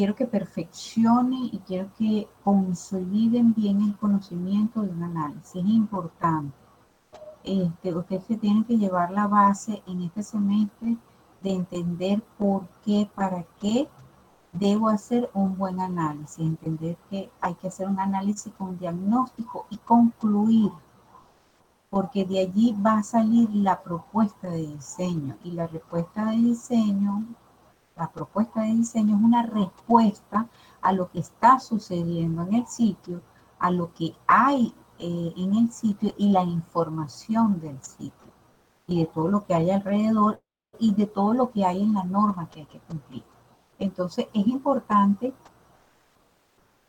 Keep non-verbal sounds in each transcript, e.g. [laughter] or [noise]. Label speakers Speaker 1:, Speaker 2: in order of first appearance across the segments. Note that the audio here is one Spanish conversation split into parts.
Speaker 1: quiero que perfeccione y quiero que consoliden bien el conocimiento de un análisis. Es importante. Este, usted se tiene que llevar la base en este semestre de entender por qué, para qué debo hacer un buen análisis, entender que hay que hacer un análisis con diagnóstico y concluir, porque de allí va a salir la propuesta de diseño y la respuesta de diseño, la propuesta de diseño es una respuesta a lo que está sucediendo en el sitio, a lo que hay eh, en el sitio y la información del sitio y de todo lo que hay alrededor y de todo lo que hay en la norma que hay que cumplir. Entonces es importante,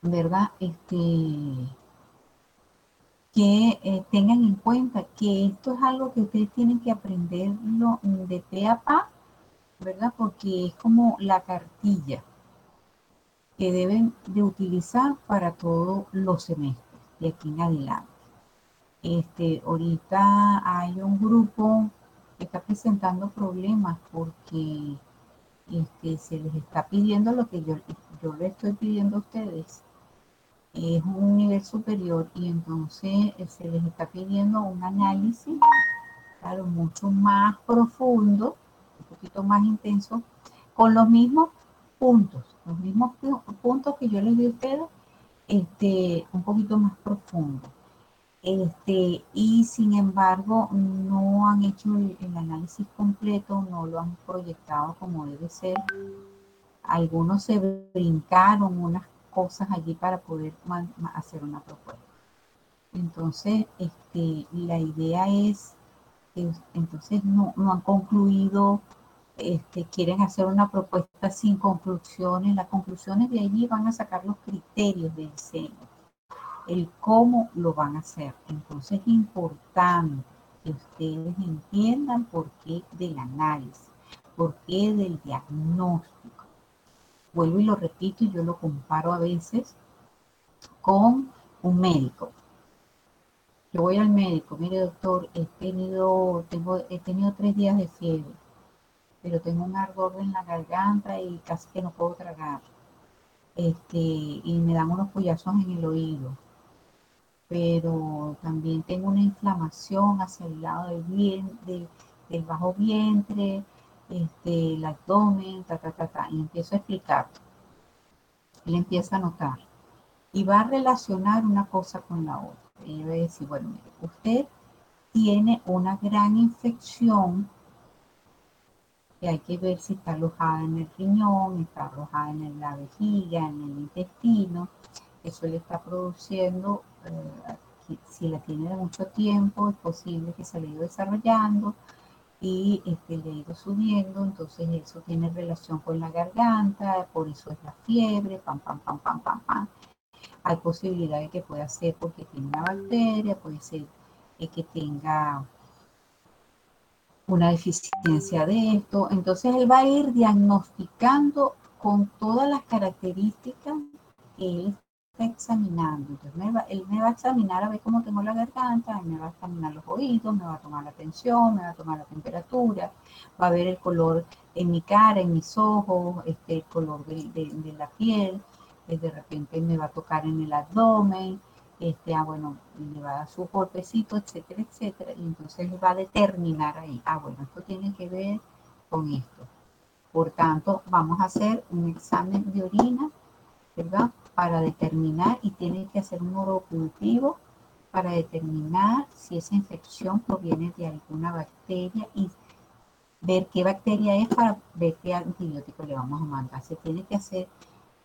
Speaker 1: ¿verdad? Este, que eh, tengan en cuenta que esto es algo que ustedes tienen que aprenderlo de pe a pa, ¿verdad? Porque es como la cartilla que deben de utilizar para todos los semestres de aquí en adelante. Este, ahorita hay un grupo que está presentando problemas porque este, se les está pidiendo lo que yo, yo le estoy pidiendo a ustedes. Es un nivel superior y entonces eh, se les está pidiendo un análisis, claro, mucho más profundo, un poquito más intenso, con los mismos puntos, los mismos puntos que yo les di a ustedes, este, un poquito más profundo. Este, y sin embargo no han hecho el, análisis completo, no lo han proyectado como debe ser. Algunos se brincaron unas cosas allí para poder hacer una propuesta. Entonces, este, la idea es que entonces no, no han concluido, este, quieren hacer una propuesta sin conclusiones. Las conclusiones de allí van a sacar los criterios de diseño el cómo lo van a hacer. Entonces es importante que ustedes entiendan por qué del análisis, por qué del diagnóstico. Vuelvo y lo repito y yo lo comparo a veces con un médico. Yo voy al médico, mire doctor, he tenido, tengo, he tenido tres días de fiebre, pero tengo un ardor en la garganta y casi que no puedo tragar. Este, y me dan unos pollazos en el oído pero también tengo una inflamación hacia el lado del, bien, del, bajo vientre, este, el abdomen, ta, ta, ta, ta, y empiezo a explicar. Él empieza a notar y va a relacionar una cosa con la otra. Y va a decir, bueno, mire, usted tiene una gran infección que hay que ver si está alojada en el riñón, está alojada en la vejiga, en el intestino. Eso le está produciendo eh, si la tiene de mucho tiempo, es posible que se le ido desarrollando y este, le ha ido subiendo, entonces eso tiene relación con la garganta, por eso es la fiebre, pam, pam, pam, pam, pam, pam. Hay posibilidad de que pueda ser porque tiene una bacteria, puede ser eh, que tenga una deficiencia de esto. Entonces él va a ir diagnosticando con todas las características que él examinando. Entonces él me va a examinar a ver cómo tengo la garganta, él me va a examinar los oídos, me va a tomar la tensión, me va a tomar la temperatura, va a ver el color en mi cara, en mis ojos, este, el color de, la piel, eh, de repente me va a tocar en el abdomen, este, ah, bueno, le va a dar su golpecito, etcétera, etcétera, y entonces va a determinar ahí, ah, bueno, esto tiene que ver con esto. Por tanto, vamos a hacer un examen de orina, ¿verdad? para determinar y tiene que hacer un oro cultivo para determinar si esa infección proviene de alguna bacteria y ver qué bacteria es para ver qué antibiótico le vamos a mandar. Se tiene que hacer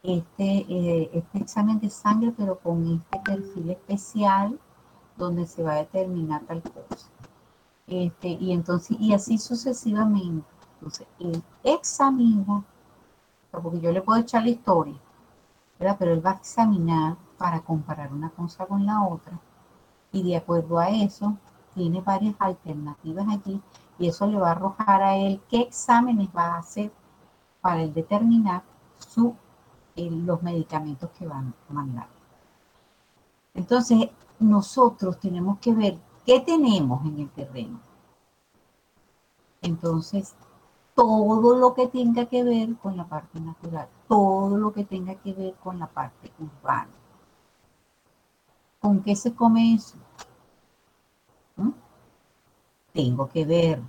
Speaker 1: este, eh, este examen de sangre, pero con este perfil especial donde se va a determinar tal cosa. Este, y entonces, y así sucesivamente. Entonces, él examina, porque yo le puedo echar la historia, pero él va a examinar para comparar una cosa con la otra y de acuerdo a eso tiene varias alternativas aquí y eso le va a arrojar a él qué exámenes va a hacer para él determinar su, los medicamentos que van a mandar. Entonces, nosotros tenemos que ver qué tenemos en el terreno. Entonces, todo lo que tenga que ver con la parte natural, todo lo que tenga que ver con la parte urbana. ¿Con qué se come eso? ¿Mm? Tengo que ver,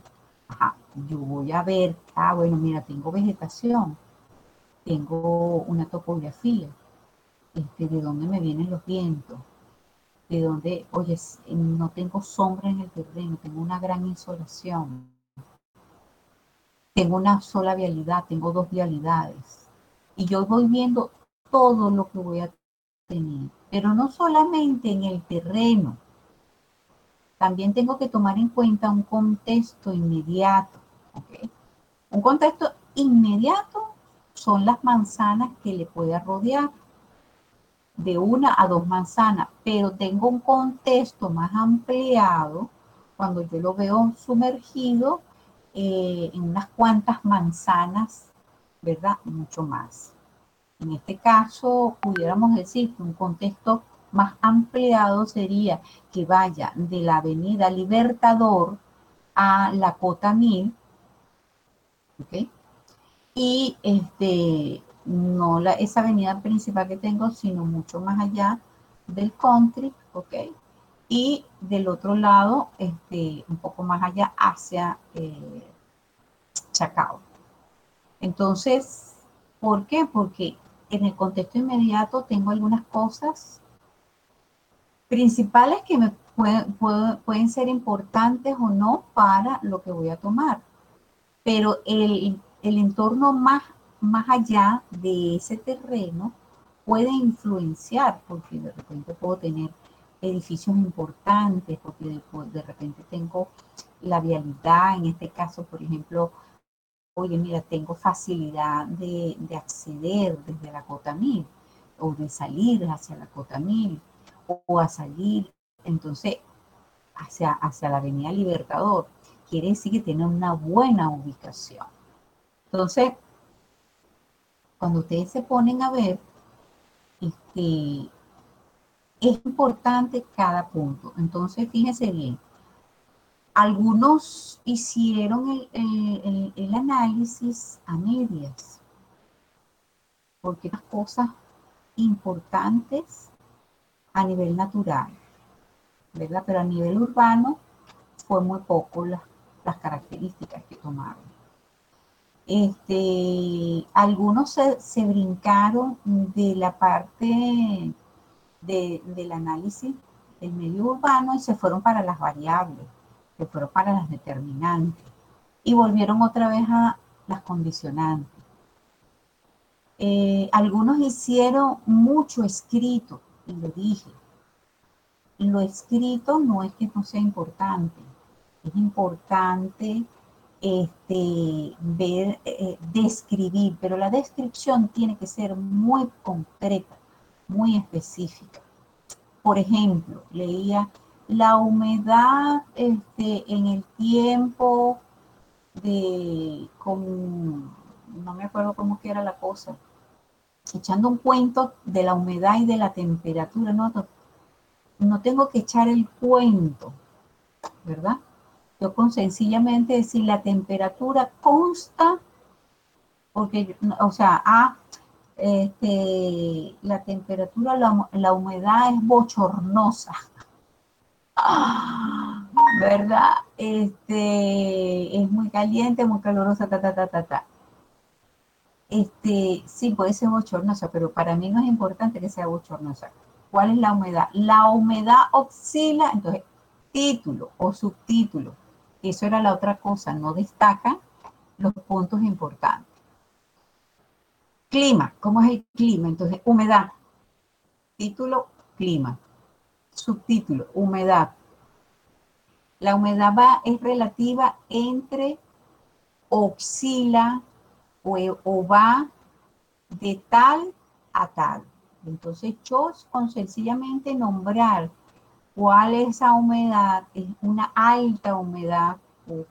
Speaker 1: yo voy a ver, ah, bueno, mira, tengo vegetación, tengo una topografía, este, de dónde me vienen los vientos, de dónde, oye, no tengo sombra en el terreno, tengo una gran insolación, tengo una sola vialidad, tengo dos vialidades. Y yo voy viendo todo lo que voy a tener, pero no solamente en el terreno, también tengo que tomar en cuenta un contexto inmediato. Un contexto inmediato son las manzanas que le puede rodear de una a dos manzanas, pero tengo un contexto más ampliado cuando yo lo veo sumergido eh, en unas cuantas manzanas, ¿verdad? Mucho más. En este caso, pudiéramos decir que un contexto más ampliado sería que vaya de la avenida Libertador a la Cota Mil, ¿ok? Y este, no la, esa avenida principal que tengo, sino mucho más allá del country, ¿ok? Y del otro lado, este, un poco más allá hacia eh, Chacao. Entonces, ¿por qué? Porque en el contexto inmediato tengo algunas cosas principales que me pueden, pueden ser importantes o no para lo que voy a tomar. Pero el, el entorno más más allá de ese terreno puede influenciar, porque de repente puedo tener edificios importantes, porque de, repente tengo la vialidad, en este caso, por ejemplo, oye, mira, tengo facilidad de, acceder desde la cota mil, o de salir hacia la cota mil, o, a salir, entonces, hacia, hacia la avenida Libertador. Quiere decir que tiene una buena ubicación. Entonces, cuando ustedes se ponen a ver, este, es importante cada punto. Entonces, fíjense bien. Algunos hicieron el, análisis a medias, porque las cosas importantes a nivel natural, ¿verdad? Pero a nivel urbano fue muy poco las características que tomaron. Este, algunos se, brincaron de la parte del análisis del medio urbano y se fueron para las variables, se fueron para las determinantes y volvieron otra vez a las condicionantes. Eh, algunos hicieron mucho escrito, y lo dije. Lo escrito no es que no sea importante, es importante este, ver, eh, describir, pero la descripción tiene que ser muy concreta, muy específica. Por ejemplo, leía la humedad este, en el tiempo de, con, no me acuerdo cómo que era la cosa, echando un cuento de la humedad y de la temperatura, no, no tengo que echar el cuento, ¿verdad? Yo con sencillamente decir la temperatura consta, porque, o sea, a este, la temperatura, la, humedad es bochornosa. ¿Verdad? Este, es muy caliente, muy calorosa, ta, ta, ta, ta, ta. Este, sí, puede ser bochornosa, pero para mí no es importante que sea bochornosa. ¿Cuál es la humedad? La humedad oscila, entonces, título o subtítulo eso era la otra cosa, no destaca los puntos importantes. Clima, ¿cómo es el clima? Entonces, humedad. Título, clima. Subtítulo, humedad. La humedad va, es relativa entre oscila o, o va de tal a tal. Entonces, yo con sencillamente nombrar cuál es esa humedad, es una alta humedad, o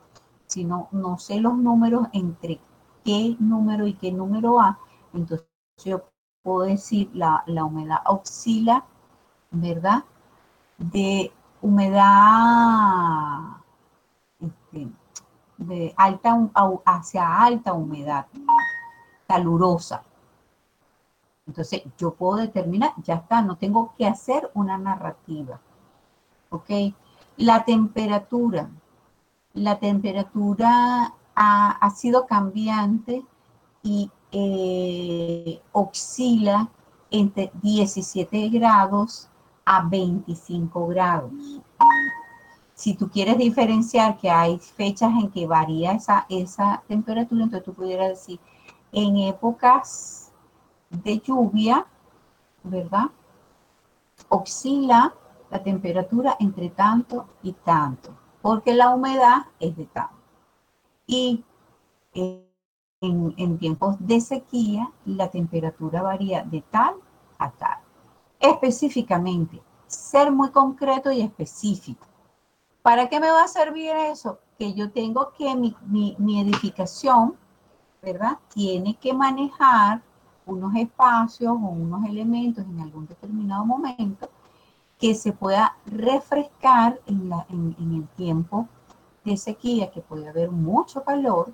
Speaker 1: si no, no sé los números entre qué número y qué número A, entonces yo puedo decir la, humedad oscila, ¿verdad? De humedad, este, de alta, hacia alta humedad, calurosa. Entonces yo puedo determinar, ya está, no tengo que hacer una narrativa. ¿Ok? La temperatura. La temperatura ha, sido cambiante y eh, oscila entre 17 grados a 25 grados. Si tú quieres diferenciar que hay fechas en que varía esa, esa temperatura, entonces tú pudieras decir, en épocas de lluvia, ¿verdad? Oscila la temperatura entre tanto y tanto, porque la humedad es de tanto. Y en, en tiempos de sequía, la temperatura varía de tal a tal específicamente, ser muy concreto y específico. ¿Para qué me va a servir eso? Que yo tengo que mi, edificación, ¿verdad? Tiene que manejar unos espacios o unos elementos en algún determinado momento que se pueda refrescar en, el tiempo de sequía, que puede haber mucho calor,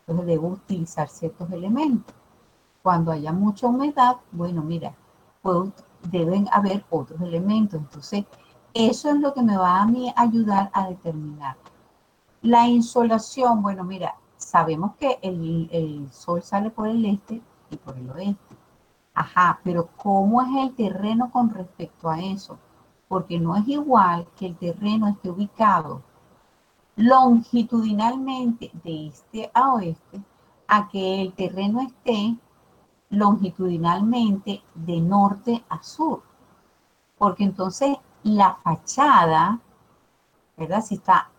Speaker 1: entonces debo utilizar ciertos elementos. Cuando haya mucha humedad, bueno, mira, deben haber otros elementos. Entonces, eso es lo que me va a mí ayudar a determinar. La insolación, bueno, mira, sabemos que el sol sale por el este y por el oeste. Ajá, pero ¿cómo es el terreno con respecto a eso? Porque no es igual que el terreno esté ubicado longitudinalmente de este a oeste a que el terreno esté longitudinalmente de norte a sur. Porque entonces la fachada, ¿verdad? Si está,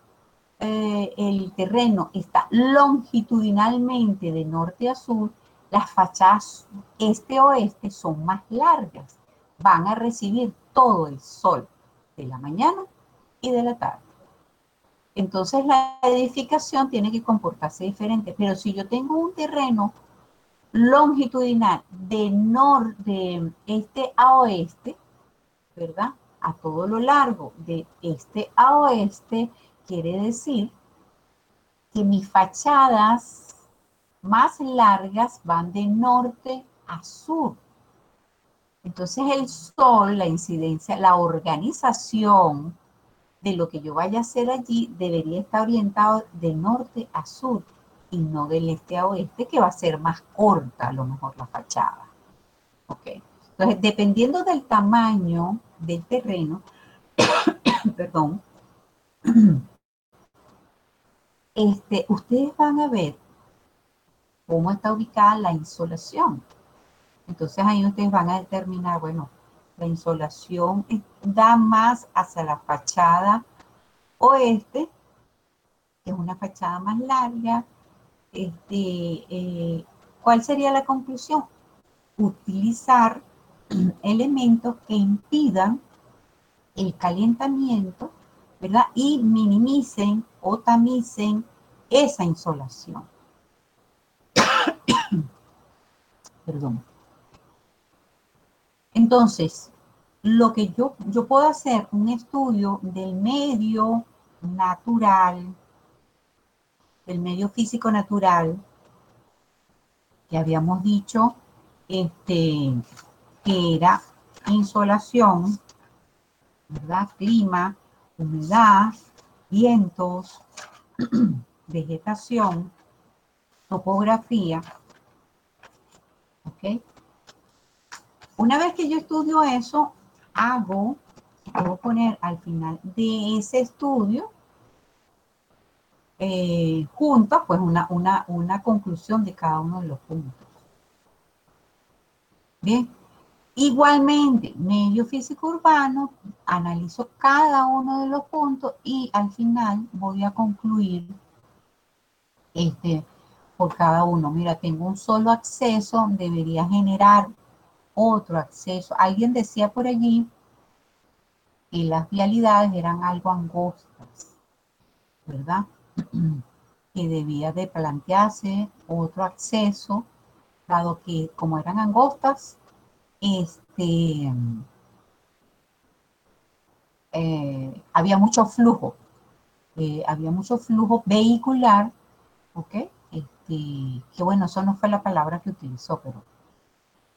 Speaker 1: eh, el terreno está longitudinalmente de norte a sur, las fachadas este-oeste son más largas. Van a recibir todo el sol de la mañana y de la tarde. Entonces la edificación tiene que comportarse diferente. Pero si yo tengo un terreno longitudinal de norte, este a oeste, ¿verdad? A todo lo largo de este a oeste, quiere decir que mis fachadas más largas van de norte a sur. Entonces el sol, la incidencia, la organización de lo que yo vaya a hacer allí debería estar orientado de norte a sur y no del este a oeste, que va a ser más corta a lo mejor la fachada. ¿Ok? Entonces, dependiendo del tamaño del terreno, [coughs] perdón, [coughs] este, ustedes van a ver cómo está ubicada la insolación. Entonces ahí ustedes van a determinar, bueno, la insolación da más hacia la fachada oeste, que es una fachada más larga, este, eh, ¿cuál sería la conclusión? Utilizar [clears throat] elementos que impidan el calentamiento, ¿verdad? Y minimicen o tamicen esa insolación. [coughs] Perdón. Entonces, lo que yo, yo puedo hacer un estudio del medio natural, el medio físico natural, que habíamos dicho este, que era insolación, ¿verdad? clima, humedad, vientos, [clears throat] vegetación, topografía. ¿Ok? Una vez que yo estudio eso, hago, puedo poner al final de ese estudio, eh, juntas, pues una, una, una conclusión de cada uno de los puntos. Bien, igualmente, medio físico urbano, analizo cada uno de los puntos y al final voy a concluir este, por cada uno. Mira, tengo un solo acceso, debería generar otro acceso. Alguien decía por allí que las vialidades eran algo angostas, ¿verdad? [clears throat] que debía de plantearse otro acceso, dado que como eran angostas, este, eh, había mucho flujo, eh, había mucho flujo vehicular, ¿ok? Este, que bueno, eso no fue la palabra que utilizó, pero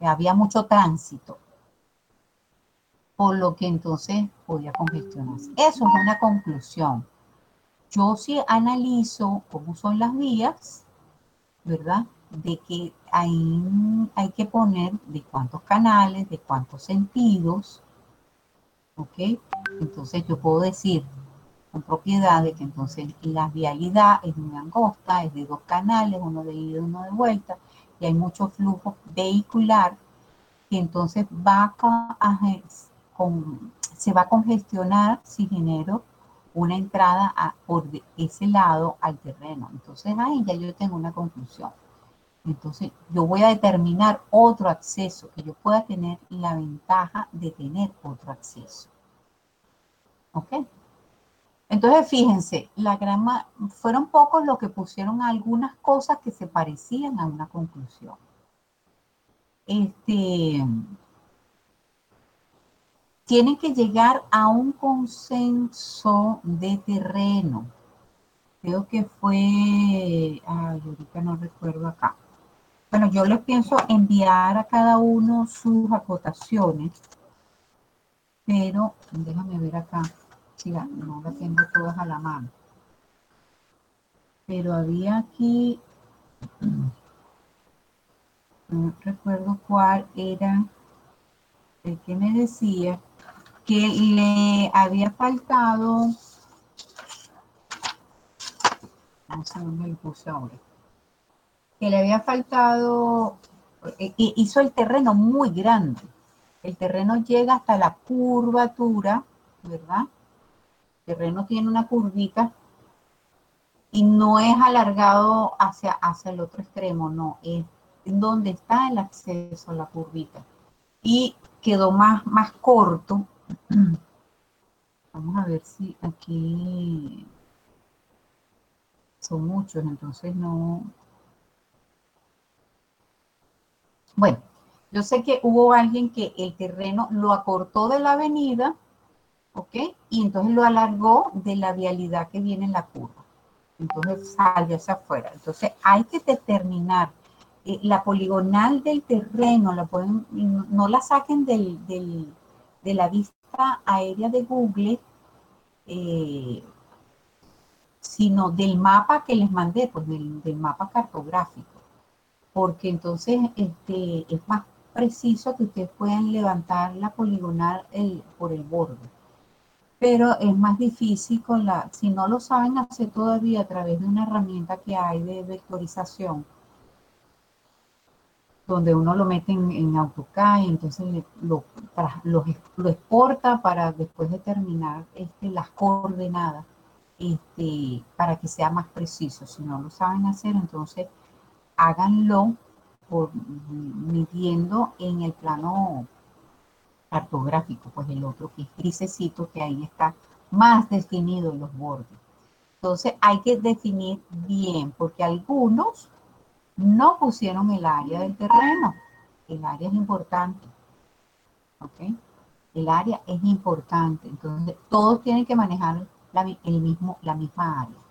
Speaker 1: había mucho tránsito, por lo que entonces podía congestionarse. Eso es una conclusión. Yo sí analizo cómo son las vías, ¿verdad? De que hay, hay que poner de cuántos canales, de cuántos sentidos, ¿ok? Entonces yo puedo decir con propiedad de que entonces la vialidad es muy angosta, es de dos canales, uno de ida y uno de vuelta, y hay mucho flujo vehicular que entonces va a, se va a congestionar si genero una entrada por ese lado al terreno. Entonces ahí ya yo tengo una conclusión. Entonces yo voy a determinar otro acceso, que yo pueda tener la ventaja de tener otro acceso. ¿Ok? Entonces, fíjense, la grama, fueron pocos los que pusieron algunas cosas que se parecían a una conclusión. Este, tienen que llegar a un consenso de terreno. Creo que fue, ay, ahorita no recuerdo acá. Bueno, yo les pienso enviar a cada uno sus acotaciones, pero déjame ver acá no la tengo todas a la mano. Pero había aquí, no recuerdo cuál era el que me decía que le había faltado, no sé dónde lo puse ahora, que le había faltado, eh, hizo el terreno muy grande. El terreno llega hasta la curvatura, ¿verdad? Terreno tiene una curvita y no es alargado hacia, hacia el otro extremo, no, es donde está el acceso a la curvita. Y quedó más, más corto. [clears throat] Vamos a ver si aquí son muchos, entonces no. Bueno, yo sé que hubo alguien que el terreno lo acortó de la avenida ¿ok? Y entonces lo alargó de la vialidad que viene en la curva. Entonces sale hacia afuera. Entonces hay que determinar eh, la poligonal del terreno, no la saquen del, de la vista aérea de Google, eh, sino del mapa que les mandé, pues del, mapa cartográfico. Porque entonces este, es más preciso que ustedes puedan levantar la poligonal por el borde pero es más difícil con la, si no lo saben hacer todavía a través de una herramienta que hay de vectorización, donde uno lo mete en, AutoCAD y entonces lo, exporta para después determinar este, las coordenadas este, para que sea más preciso. Si no lo saben hacer, entonces háganlo midiendo en el plano cartográfico, pues el otro que es grisecito, que ahí está más definido los bordes. Entonces hay que definir bien, porque algunos no pusieron el área del terreno. El área es importante. ¿Ok? El área es importante. Entonces todos tienen que manejar la, el mismo, la misma área.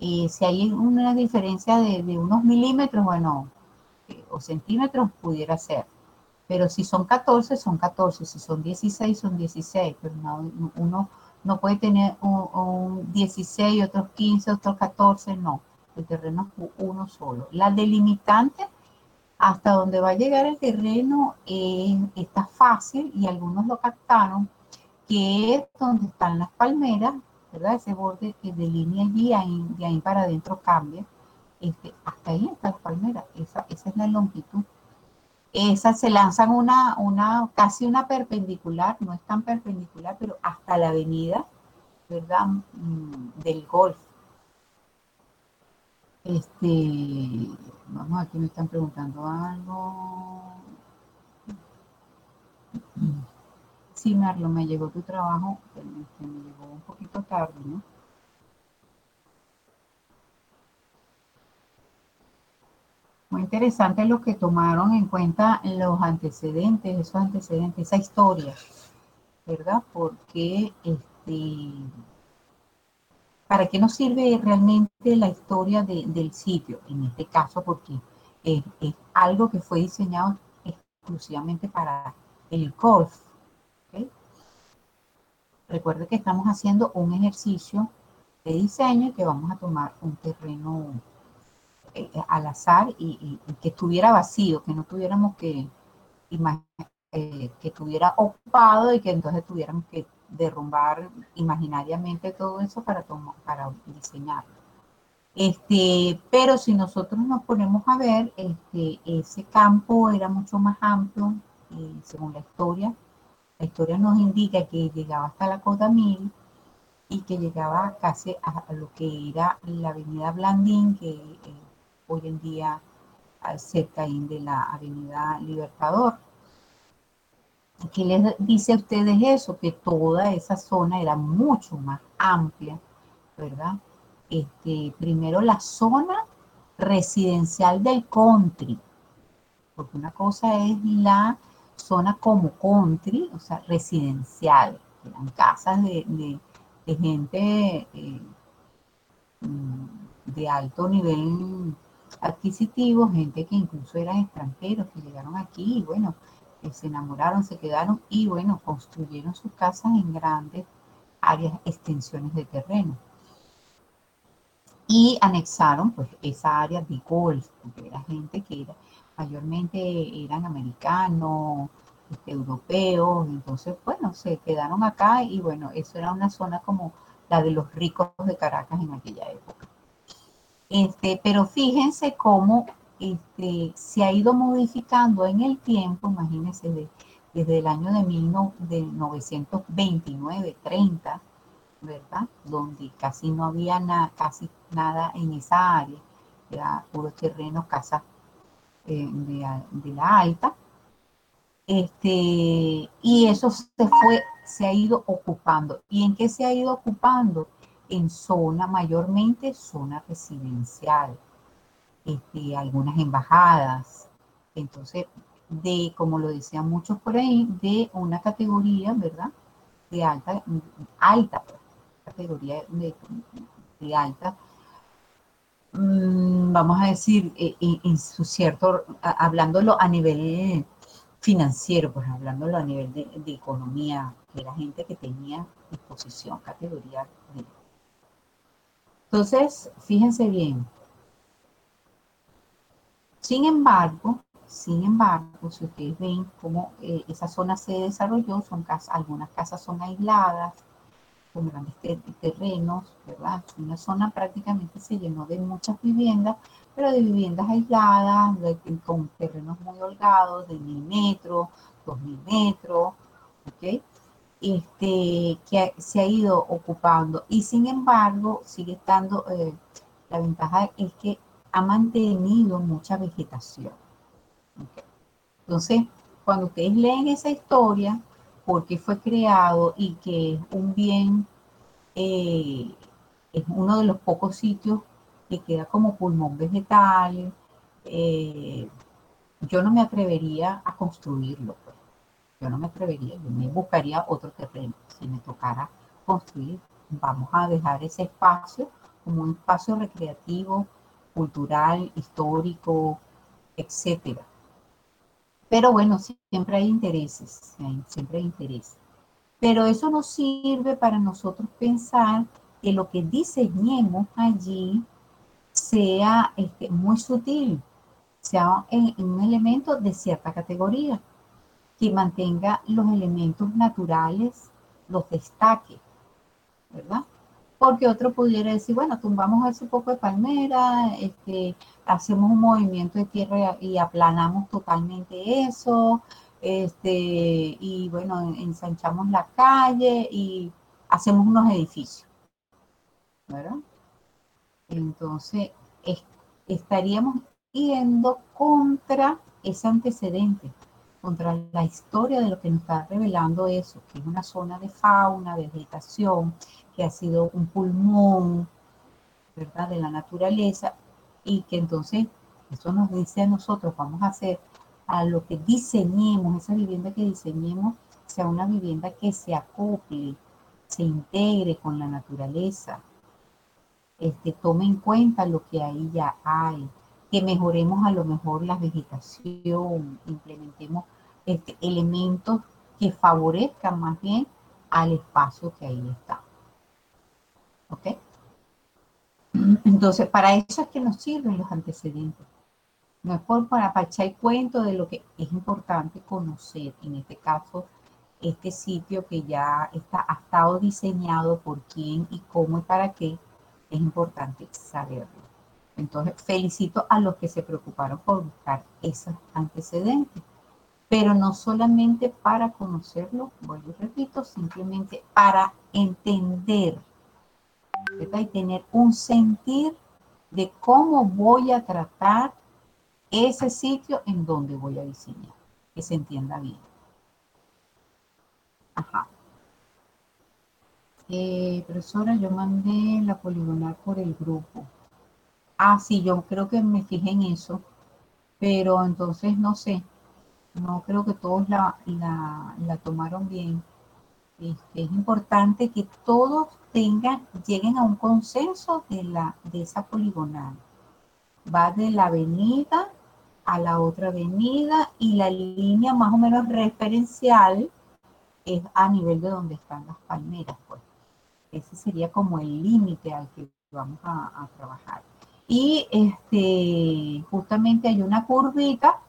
Speaker 1: Eh, si hay una diferencia de, de unos milímetros, bueno, eh, o centímetros, pudiera ser pero si son 14, son 14. Si son 16, son 16. Pero no, uno no puede tener un, 16, otros 15, otros 14. No. El terreno es uno solo. La delimitante, hasta donde va a llegar el terreno, está fácil y algunos lo captaron, que es donde están las palmeras, ¿verdad? Ese borde que delinea allí, de ahí para adentro cambia. Este, hasta ahí está la palmera. Esa, esa es la longitud esas se lanzan una, una, casi una perpendicular, no es tan perpendicular, pero hasta la avenida, ¿verdad? Mm, del golf. Este, vamos aquí, me están preguntando algo. Sí, Marlo, me llegó tu trabajo, me llegó un poquito tarde, ¿no? Muy interesante lo que tomaron en cuenta los antecedentes, esos antecedentes, esa historia, ¿verdad? Porque este, ¿para qué nos sirve realmente la historia del sitio? En este caso, porque es, algo que fue diseñado exclusivamente para el golf. Recuerde que estamos haciendo un ejercicio de diseño y que vamos a tomar un terreno eh, al azar y, que estuviera vacío, que no tuviéramos que eh, que estuviera ocupado y que entonces tuviéramos que derrumbar imaginariamente todo eso para, para diseñarlo. Este, pero si nosotros nos ponemos a ver, este, ese campo era mucho más amplio, eh, según la historia. La historia nos indica que llegaba hasta la Cota Mil y que llegaba casi a, lo que era la avenida Blandín, que eh, hoy en día cerca de la avenida Libertador. ¿Qué les dice a ustedes eso? Que toda esa zona era mucho más amplia, ¿verdad? Este, primero la zona residencial del country, porque una cosa es la zona como country, o sea, residencial, eran casas de, gente eh, mm, de alto nivel adquisitivo, gente que incluso eran extranjeros, que llegaron aquí y bueno, se enamoraron, se quedaron y bueno, construyeron sus casas en grandes áreas, extensiones de terreno. Y anexaron pues esa área de golf, porque era gente que era, mayormente eran americanos, este, europeos, entonces bueno, se quedaron acá y bueno, eso era una zona como la de los ricos de Caracas en aquella época. Este, pero fíjense cómo este, se ha ido modificando en el tiempo, imagínense, desde el año de, 1929, 30, ¿verdad? Donde casi no había casi nada en esa área, era puro terreno, casa eh, de, la alta. Este, y eso se fue, se ha ido ocupando. ¿Y en qué se ha ido ocupando? En zona, mayormente zona residencial este, algunas embajadas. Entonces, de, como lo decían muchos por ahí, de una categoría, ¿verdad? De alta, alta, categoría de, alta, mm, vamos a decir, e, e, en, su cierto, hablándolo a nivel financiero, pues hablándolo a nivel de, de economía, de la gente que tenía disposición, categoría de. Entonces, fíjense bien, sin embargo, sin embargo, si ustedes ven cómo eh, esa zona se desarrolló, son casas, algunas casas son aisladas, con grandes terrenos, ¿verdad? Una zona prácticamente se llenó de muchas viviendas, pero de viviendas aisladas, con terrenos muy holgados, de mil metros, dos mil metros, ¿ok? Este, que se ha ido ocupando y sin embargo sigue estando, eh, la ventaja es que ha mantenido mucha vegetación. Entonces, cuando ustedes leen esa historia, porque fue creado y que es un bien, eh, es uno de los pocos sitios que queda como pulmón vegetal, eh, yo no me atrevería a construirlo. Pues. Yo no me atrevería, yo me buscaría otro terreno. Si me tocara construir, vamos a dejar ese espacio como un espacio recreativo, cultural, histórico, etcétera. Pero bueno, siempre hay intereses, siempre hay intereses. Pero eso nos sirve para nosotros pensar que lo que diseñemos allí sea este, muy sutil, sea en, un elemento de cierta categoría, que mantenga los elementos naturales, los destaque, ¿verdad? porque otro pudiera decir, bueno, tumbamos ese poco de palmera, este, hacemos un movimiento de tierra y aplanamos totalmente eso, este, y bueno, ensanchamos la calle y hacemos unos edificios, ¿verdad? Entonces, estaríamos yendo contra ese antecedente, contra la historia de lo que nos está revelando eso, que es una zona de fauna, vegetación, que ha sido un pulmón, de la naturaleza y que entonces eso nos dice a nosotros, vamos a hacer a lo que diseñemos, esa vivienda que diseñemos, sea una vivienda que se acople, se integre con la naturaleza, este, tome en cuenta lo que ahí ya hay, que mejoremos a lo mejor la vegetación, implementemos este, elementos que favorezcan más bien al espacio que ahí está. ¿Ok? Entonces, para eso es que nos sirven los antecedentes. No es por para, echar cuento de lo que es importante conocer, en este caso, este sitio que ya está, ha estado diseñado por quién y cómo y para qué, es importante saberlo. Entonces, felicito a los que se preocuparon por buscar esos antecedentes, pero no solamente para conocerlo, vuelvo y repito, simplemente para entender y tener un sentir de cómo voy a tratar ese sitio en donde voy a diseñar, que se entienda bien. Ajá. Eh, profesora, yo mandé la poligonal por el grupo. Ah, sí, yo creo que me fijé en eso, pero entonces no sé, no creo que todos la, la, tomaron bien. Este, es importante que todos tengan, lleguen a un consenso de, la, de esa poligonal. Va de la avenida a la otra avenida y la línea más o menos referencial es a nivel de donde están las palmeras. Pues. Ese sería como el límite al que vamos a trabajar. Y este, justamente hay una curvita,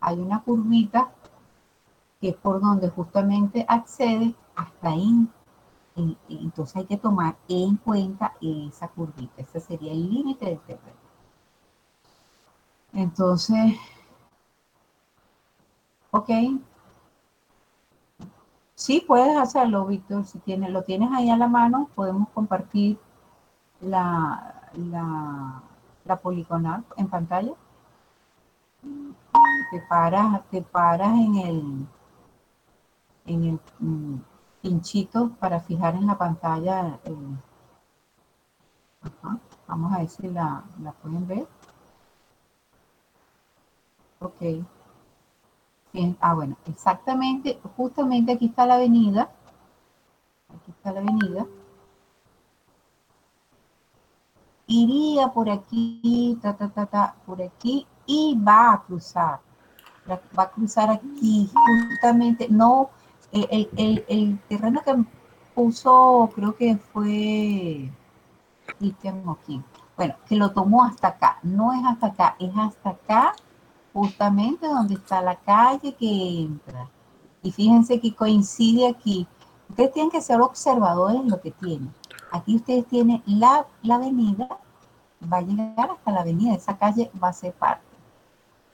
Speaker 1: hay una curvita que es por donde justamente accede hasta ahí. entonces hay que tomar en cuenta esa curvita. Ese sería el límite del terreno. Entonces, ok. Sí, puedes hacerlo, Víctor. Si tienes, lo tienes ahí a la mano, podemos compartir la, la, la poligonal en pantalla. Te paras, te paras en el, en el mm, pinchito para fijar en la pantalla. Vamos a ver si la, la pueden ver. Ok. Bien. Ah, bueno, exactamente, justamente aquí está la avenida. Aquí está la avenida. Iría por aquí, ta, ta, ta, ta, por aquí y va a cruzar. Va a cruzar aquí, justamente, no, el, el, el terreno que puso, creo que fue Cristian Moquín. Bueno, que lo tomó hasta acá. No es hasta acá, es hasta acá, justamente donde está la calle que entra. Y fíjense que coincide aquí. Ustedes tienen que ser observadores de lo que tienen. Aquí ustedes tienen la, avenida, va a llegar hasta la avenida, esa calle va a ser parte.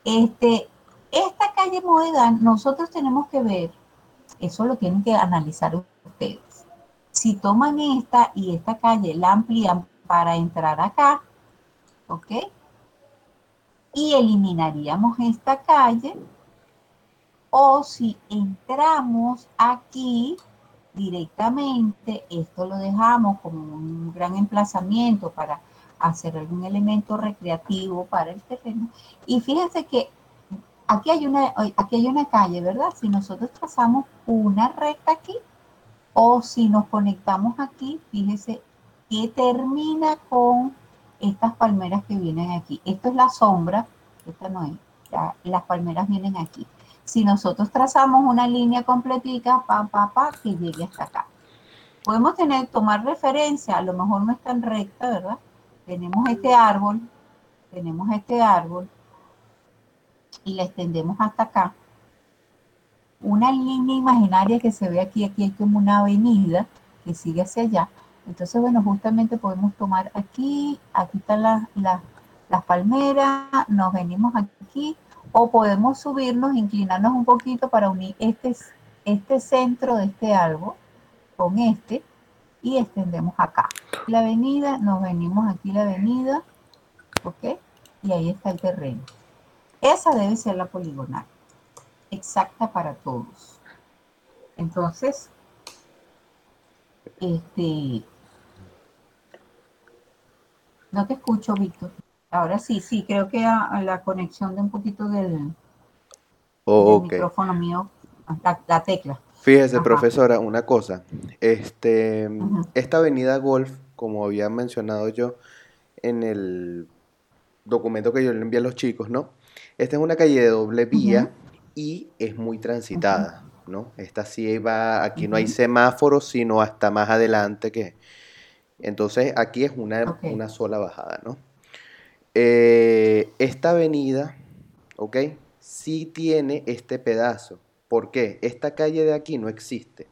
Speaker 1: Este, esta calle Moedán, nosotros tenemos que ver, eso lo tienen que analizar ustedes. Si toman esta y esta calle la amplían para entrar acá, ¿ok? Y eliminaríamos esta calle, o si entramos aquí, directamente, esto lo dejamos como un gran emplazamiento para hacer algún elemento recreativo para el terreno. Y fíjense que aquí hay una, aquí hay una calle, ¿verdad? Si nosotros trazamos una recta aquí, o si nos conectamos aquí, fíjense que termina con estas palmeras que vienen aquí. Esto es la sombra, esta no es, las palmeras vienen aquí si nosotros trazamos una línea completita, pa, pa, pa, que llegue hasta acá. Podemos tener, tomar referencia, a lo mejor no es tan recta, ¿verdad? Tenemos este árbol, tenemos este árbol, y la extendemos hasta acá. Una línea imaginaria que se ve aquí, aquí hay como una avenida que sigue hacia allá. Entonces, bueno, justamente podemos tomar aquí, aquí están las palmeras, nos venimos aquí, o podemos subirnos, inclinarnos un poquito para unir este, este centro de este árbol con este y extendemos acá. La avenida, nos venimos aquí la avenida, ¿ok? Y ahí está el terreno. Esa debe ser la poligonal, exacta para todos. Entonces, este, no te escucho, Víctor. Ahora sí, sí, creo que a, la conexión de un poquito del,
Speaker 2: oh,
Speaker 1: micrófono mío, la, tecla.
Speaker 2: Fíjese, profesora, una cosa. Este, Esta avenida Golf como había mencionado yo en el documento que yo le envié a los chicos, ¿no? Esta es una calle de doble vía y es muy transitada, ¿no? Esta sí va, aquí no hay semáforos, sino hasta más adelante que... Entonces aquí es una, una sola bajada, ¿no? Eh, esta avenida, ¿ok? Sí tiene este pedazo. ¿Por qué? Esta calle de aquí no existe,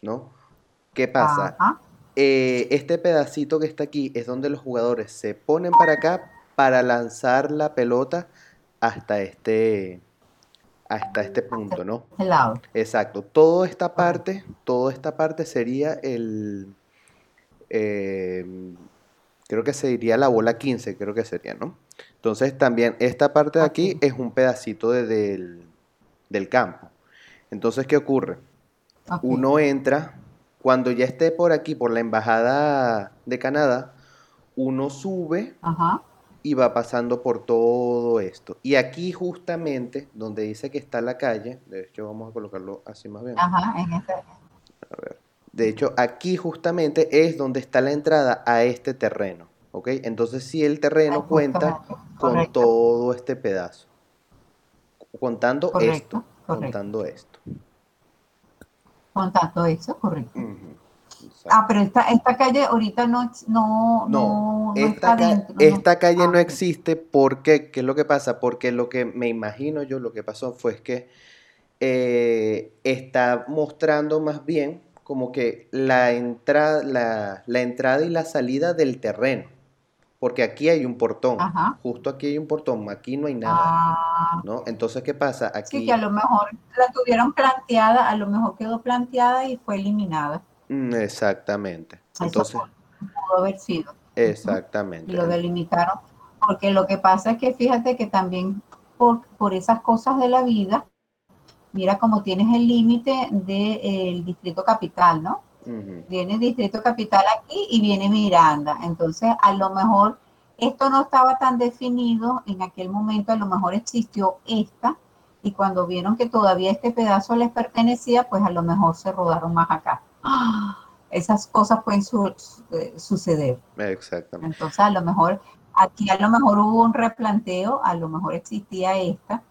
Speaker 2: ¿no? ¿Qué pasa? Eh, este pedacito que está aquí es donde los jugadores se ponen para acá para lanzar la pelota hasta este, hasta este punto, ¿no?
Speaker 1: El lado.
Speaker 2: Exacto. Toda esta parte, toda esta parte sería el, eh, creo que se diría la bola 15, creo que sería, ¿no? Entonces también esta parte de aquí es un pedacito del, campo. Entonces, ¿qué ocurre? Uno entra, cuando ya esté por aquí, por la embajada de Canadá, uno sube y va pasando por todo esto. Y aquí justamente, donde dice que está la calle, de hecho vamos a colocarlo así más bien.
Speaker 1: Ajá, en este.
Speaker 2: A ver. De hecho, aquí justamente es donde está la entrada a este terreno. ¿Ok? Entonces, si el terreno cuenta con todo este pedazo. Contando esto. Contando esto.
Speaker 1: Contando eso, correcto. Ah, pero esta, esta calle ahorita no, no, no,
Speaker 2: esta, esta calle no ah, existe porque, ¿qué es lo que pasa? Porque lo que me imagino yo, lo que pasó fue que eh, está mostrando más bien como que la entrada, la, la, entrada y la salida del terreno. Porque aquí hay un portón, justo aquí hay un portón, aquí no hay nada, ah. ¿no? Entonces, ¿qué pasa? Aquí...
Speaker 1: Sí, que a lo mejor la tuvieron planteada, a lo mejor quedó planteada y fue eliminada.
Speaker 2: Mm, exactamente. Entonces,
Speaker 1: pudo haber sido.
Speaker 2: Exactamente.
Speaker 1: Y lo delimitaron, porque lo que pasa es que fíjate que también por, por esas cosas de la vida, mira cómo tienes el límite del distrito capital, ¿no? Viene el distrito capital aquí y viene Miranda. Entonces, a lo mejor esto no estaba tan definido en aquel momento, a lo mejor existió esta, y cuando vieron que todavía este pedazo les pertenecía, pues a lo mejor se rodaron más acá. [gasps] Esas cosas pueden eh, suceder.
Speaker 2: Exactamente.
Speaker 1: Entonces, a lo mejor aquí a lo mejor hubo un replanteo, a lo mejor existía esta,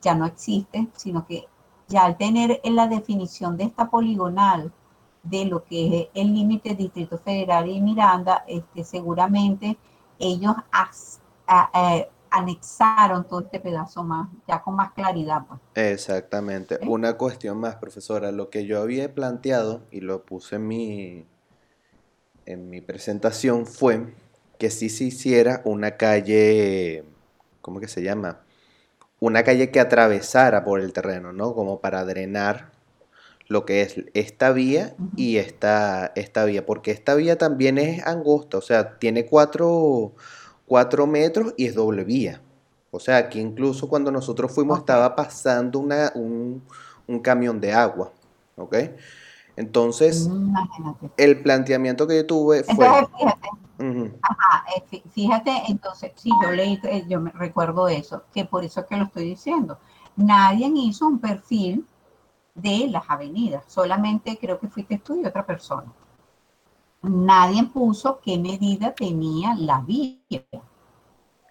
Speaker 1: ya no existe, sino que ya al tener en la definición de esta poligonal de lo que es el límite Distrito Federal y Miranda, este, seguramente ellos anexaron todo este pedazo más, ya con más claridad. Pues.
Speaker 2: Exactamente. Una cuestión más, profesora. Lo que yo había planteado y lo puse en mi, en mi presentación fue que si se hiciera una calle, ¿cómo que se llama? Una calle que atravesara por el terreno, ¿no? Como para drenar lo que es esta vía y esta, esta vía, porque esta vía también es angosta, o sea, tiene cuatro, metros y es doble vía. O sea, aquí incluso cuando nosotros fuimos estaba pasando una, un, camión de agua, ¿ok? Entonces, el planteamiento que yo tuve fue...
Speaker 1: Ajá, eh, fíjate, entonces, sí, yo leí, eh, yo me recuerdo eso, que por eso es que lo estoy diciendo. Nadie hizo un perfil de las avenidas, solamente creo que fuiste tú y otra persona. Nadie puso qué medida tenía la vía.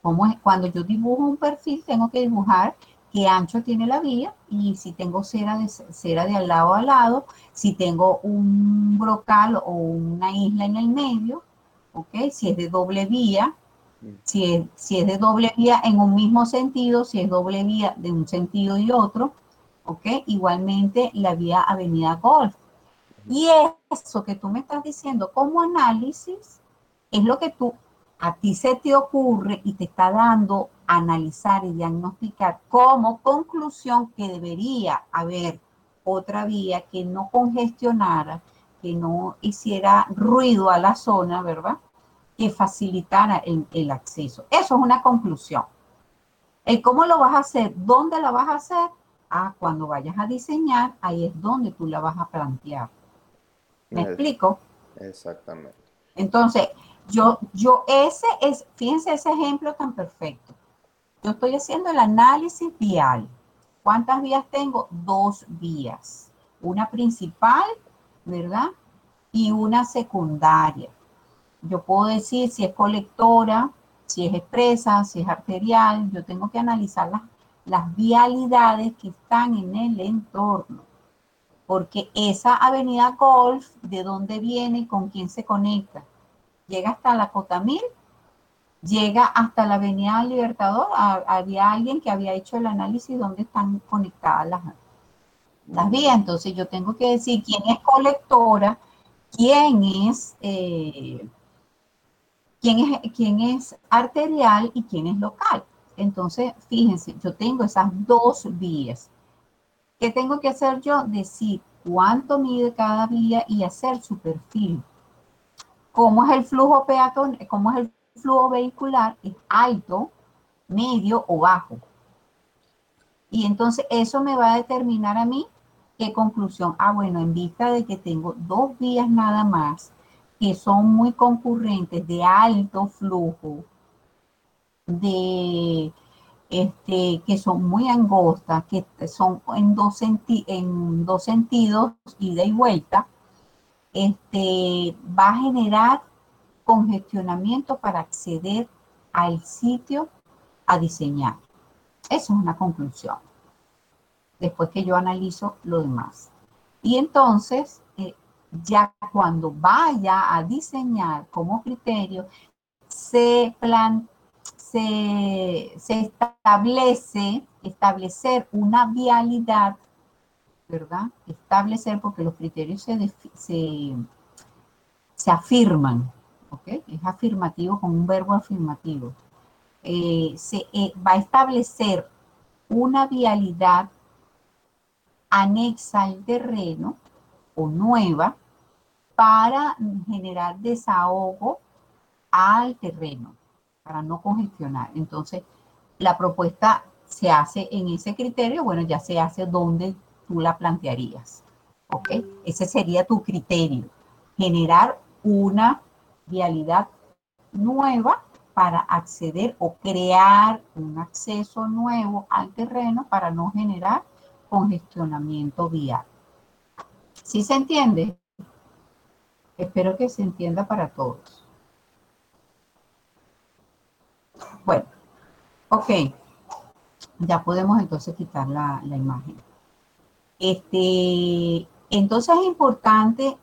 Speaker 1: Como es, cuando yo dibujo un perfil, tengo que dibujar qué ancho tiene la vía y si tengo cera de, cera de al lado a lado, si tengo un brocal o una isla en el medio, si es de doble vía, si es, si es de doble vía en un mismo sentido, si es doble vía de un sentido y otro, ¿ok? Igualmente la vía Avenida Golf. Y eso que tú me estás diciendo como análisis es lo que tú, a ti se te ocurre y te está dando analizar y diagnosticar como conclusión que debería haber otra vía que no congestionara, que no hiciera ruido a la zona, ¿verdad? que facilitara el, acceso. Eso es una conclusión. El cómo lo vas a hacer, dónde la vas a hacer, ah, cuando vayas a diseñar, ahí es donde tú la vas a plantear. ¿Me explico?
Speaker 2: Exactamente.
Speaker 1: Entonces, yo, yo, ese es, fíjense ese ejemplo tan perfecto. Yo estoy haciendo el análisis vial. ¿Cuántas vías tengo? Dos vías. Una principal, ¿verdad? Y una secundaria. yo puedo decir si es colectora, si es expresa, si es arterial, yo tengo que analizar las, las vialidades que están en el entorno. Porque esa avenida Golf, ¿de dónde viene? ¿Con quién se conecta? Llega hasta la Cotamil, llega hasta la avenida Libertador. había alguien que había hecho el análisis dónde están conectadas las, las vías. Entonces yo tengo que decir quién es colectora, quién es... Eh, quién es, quién es arterial y quién es local. Entonces, fíjense, yo tengo esas dos vías. ¿Qué tengo que hacer yo? Decir cuánto mide cada vía y hacer su perfil. ¿Cómo es el flujo peatón? ¿Cómo es el flujo vehicular? ¿Es alto, medio o bajo? Y entonces eso me va a determinar a mí qué conclusión. Ah, bueno, en vista de que tengo dos vías nada más, que son muy concurrentes, de alto flujo, de este, que son muy angostas, que son en dos, en dos sentidos, ida y vuelta, este, va a generar congestionamiento para acceder al sitio a diseñar. Eso es una conclusión. Después que yo analizo lo demás. Y entonces, eh, ya cuando vaya a diseñar como criterio, se, plan, se, establece, establecer una vialidad, ¿verdad? Establecer porque los criterios se, se, afirman, ¿ok? Es afirmativo con un verbo afirmativo. Eh, se eh, va a establecer una vialidad anexa al terreno o nueva para generar desahogo al terreno, para no congestionar. Entonces, la propuesta se hace en ese criterio, bueno, ya se hace donde tú la plantearías. ¿Ok? Ese sería tu criterio. Generar una vialidad nueva para acceder o crear un acceso nuevo al terreno para no generar congestionamiento vial. ¿Sí se entiende? Espero que se entienda para todos. Bueno, ok. Ya podemos entonces quitar la, imagen. Este, entonces es importante,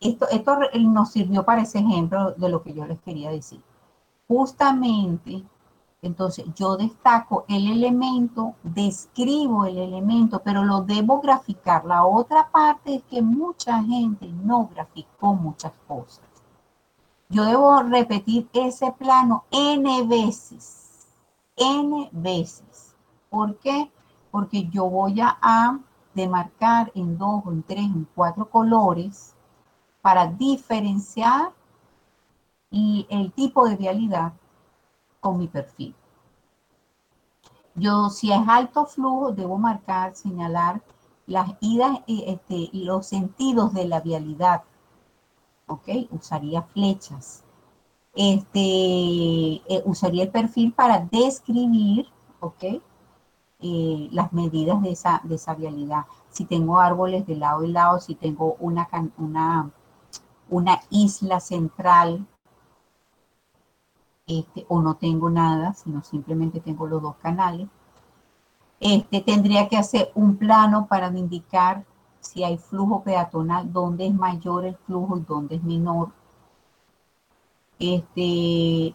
Speaker 1: esto, esto nos sirvió para ese ejemplo de lo que yo les quería decir. Justamente entonces yo destaco el elemento, describo el elemento, pero lo debo graficar. La otra parte es que mucha gente no graficó muchas cosas. Yo debo repetir ese plano n veces, n veces. ¿Por qué? Porque yo voy a demarcar en dos, en tres, en cuatro colores para diferenciar el tipo de vialidad con mi perfil. Yo, si es alto flujo, debo marcar, señalar las idas y este, los sentidos de la vialidad. ¿Ok? Usaría flechas. Este, eh, usaría el perfil para describir, ¿ok? Eh, las medidas de esa, de esa vialidad. Si tengo árboles de lado y lado, si tengo una, una, una isla central, este, o no tengo nada, sino simplemente tengo los dos canales. Este, tendría que hacer un plano para indicar si hay flujo peatonal, dónde es mayor el flujo y dónde es menor. Este,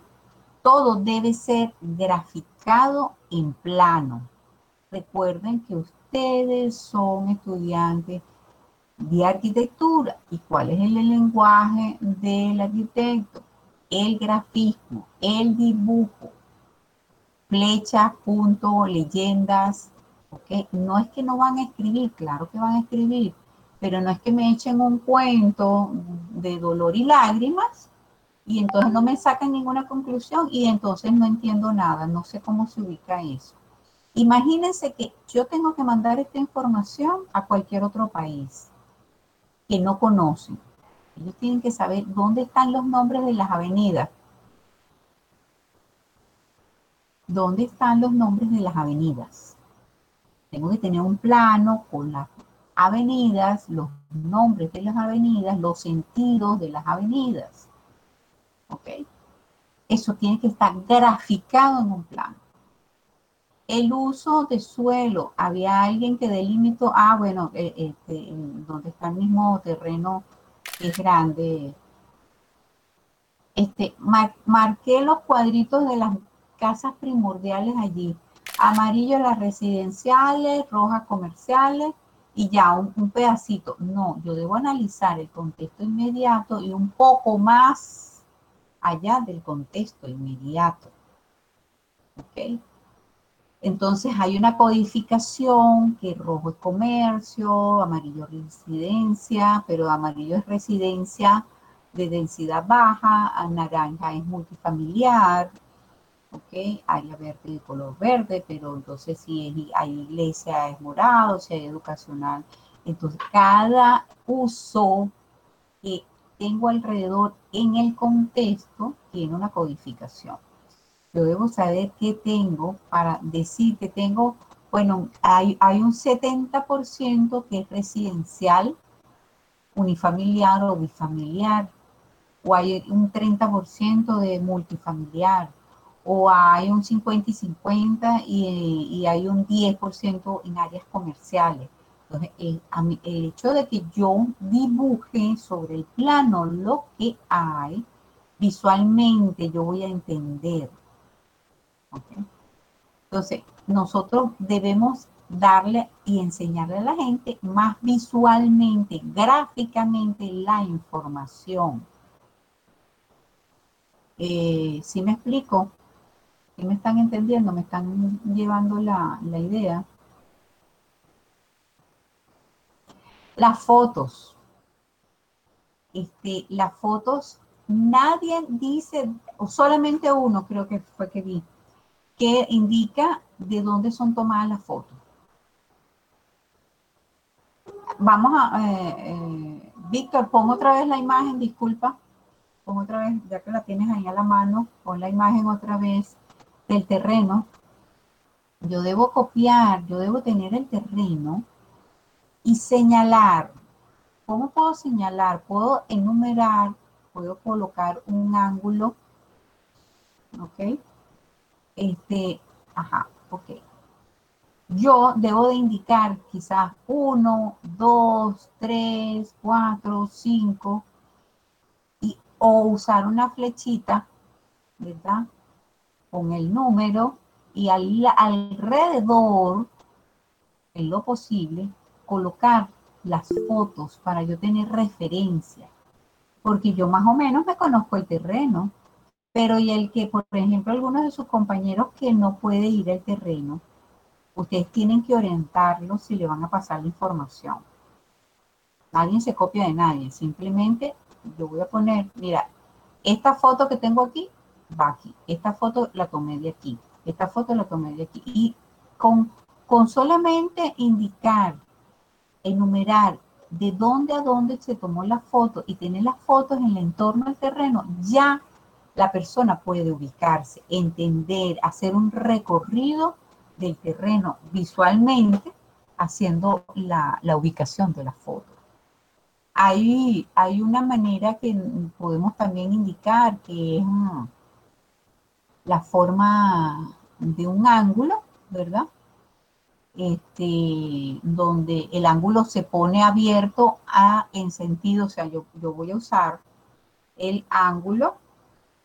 Speaker 1: todo debe ser graficado en plano. Recuerden que ustedes son estudiantes de arquitectura. ¿Y cuál es el lenguaje del arquitecto? el grafismo, el dibujo, flechas, puntos, leyendas, ¿ok? No es que no van a escribir, claro que van a escribir, pero no es que me echen un cuento de dolor y lágrimas y entonces no me sacan ninguna conclusión y entonces no entiendo nada, no sé cómo se ubica eso. Imagínense que yo tengo que mandar esta información a cualquier otro país que no conocen. Ellos tienen que saber dónde están los nombres de las avenidas. ¿Dónde están los nombres de las avenidas? Tengo que tener un plano con las avenidas, los nombres de las avenidas, los sentidos de las avenidas. eso tiene que estar graficado en un plano. El uso de suelo, había alguien que delimitó, ah, bueno, eh, este, donde está el mismo terreno es grande. Este, marqué los cuadritos de las casas primordiales allí. Amarillo las residenciales, rojas comerciales y ya un, un pedacito. No, yo debo analizar el contexto inmediato y un poco más allá del contexto inmediato. ¿Ok? Entonces hay una codificación que rojo es comercio, amarillo residencia, pero amarillo es residencia de densidad baja, naranja es multifamiliar, ¿ok? Área verde de color verde, pero entonces si hay iglesia es morado, si hay educacional. Entonces cada uso que tengo alrededor en el contexto tiene una codificación yo debo saber qué tengo para decir que tengo, bueno, hay, un 70% que es residencial, unifamiliar o bifamiliar, o hay un 30% de multifamiliar, o hay un 50 y 50 y, hay un 10% en áreas comerciales. Entonces, el hecho de que yo dibuje sobre el plano lo que hay, visualmente yo voy a entender entonces, nosotros debemos darle y enseñarle a la gente más visualmente, gráficamente la información. Eh, si me explico? ¿Sí me están entendiendo? ¿Me están llevando la, la idea? Las fotos. Este, las fotos, nadie dice, o solamente uno creo que fue que vi, que indica de dónde son tomadas las fotos. Vamos a, eh, eh, Víctor, pon otra vez la imagen, disculpa. Pon otra vez, ya que la tienes ahí a la mano, pon la imagen otra vez del terreno. Yo debo copiar, yo debo tener el terreno y señalar. ¿Cómo puedo señalar? Puedo enumerar, puedo colocar un ángulo, ¿ok? Este, ajá, ok. Yo debo de indicar quizás uno, dos, tres, cuatro, cinco, y, o usar una flechita, ¿verdad? Con el número y al, alrededor, en lo posible, colocar las fotos para yo tener referencia. Porque yo más o menos me conozco el terreno, pero y el que, por ejemplo, algunos de sus compañeros que no puede ir al terreno, ustedes tienen que orientarlos si le van a pasar la información. Nadie se copia de nadie, simplemente yo voy a poner, mira, esta foto que tengo aquí va aquí, esta foto la tomé de aquí, esta foto la tomé de aquí. Y con, con solamente indicar, enumerar de dónde a dónde se tomó la foto y tener las fotos en el entorno del terreno, ya la persona puede ubicarse, entender, hacer un recorrido del terreno visualmente, haciendo la, ubicación de la foto. Hay, hay, una manera que podemos también indicar que es mm, la forma de un ángulo, ¿verdad? Este, donde el ángulo se pone abierto a, en sentido, o sea, yo, yo voy a usar el ángulo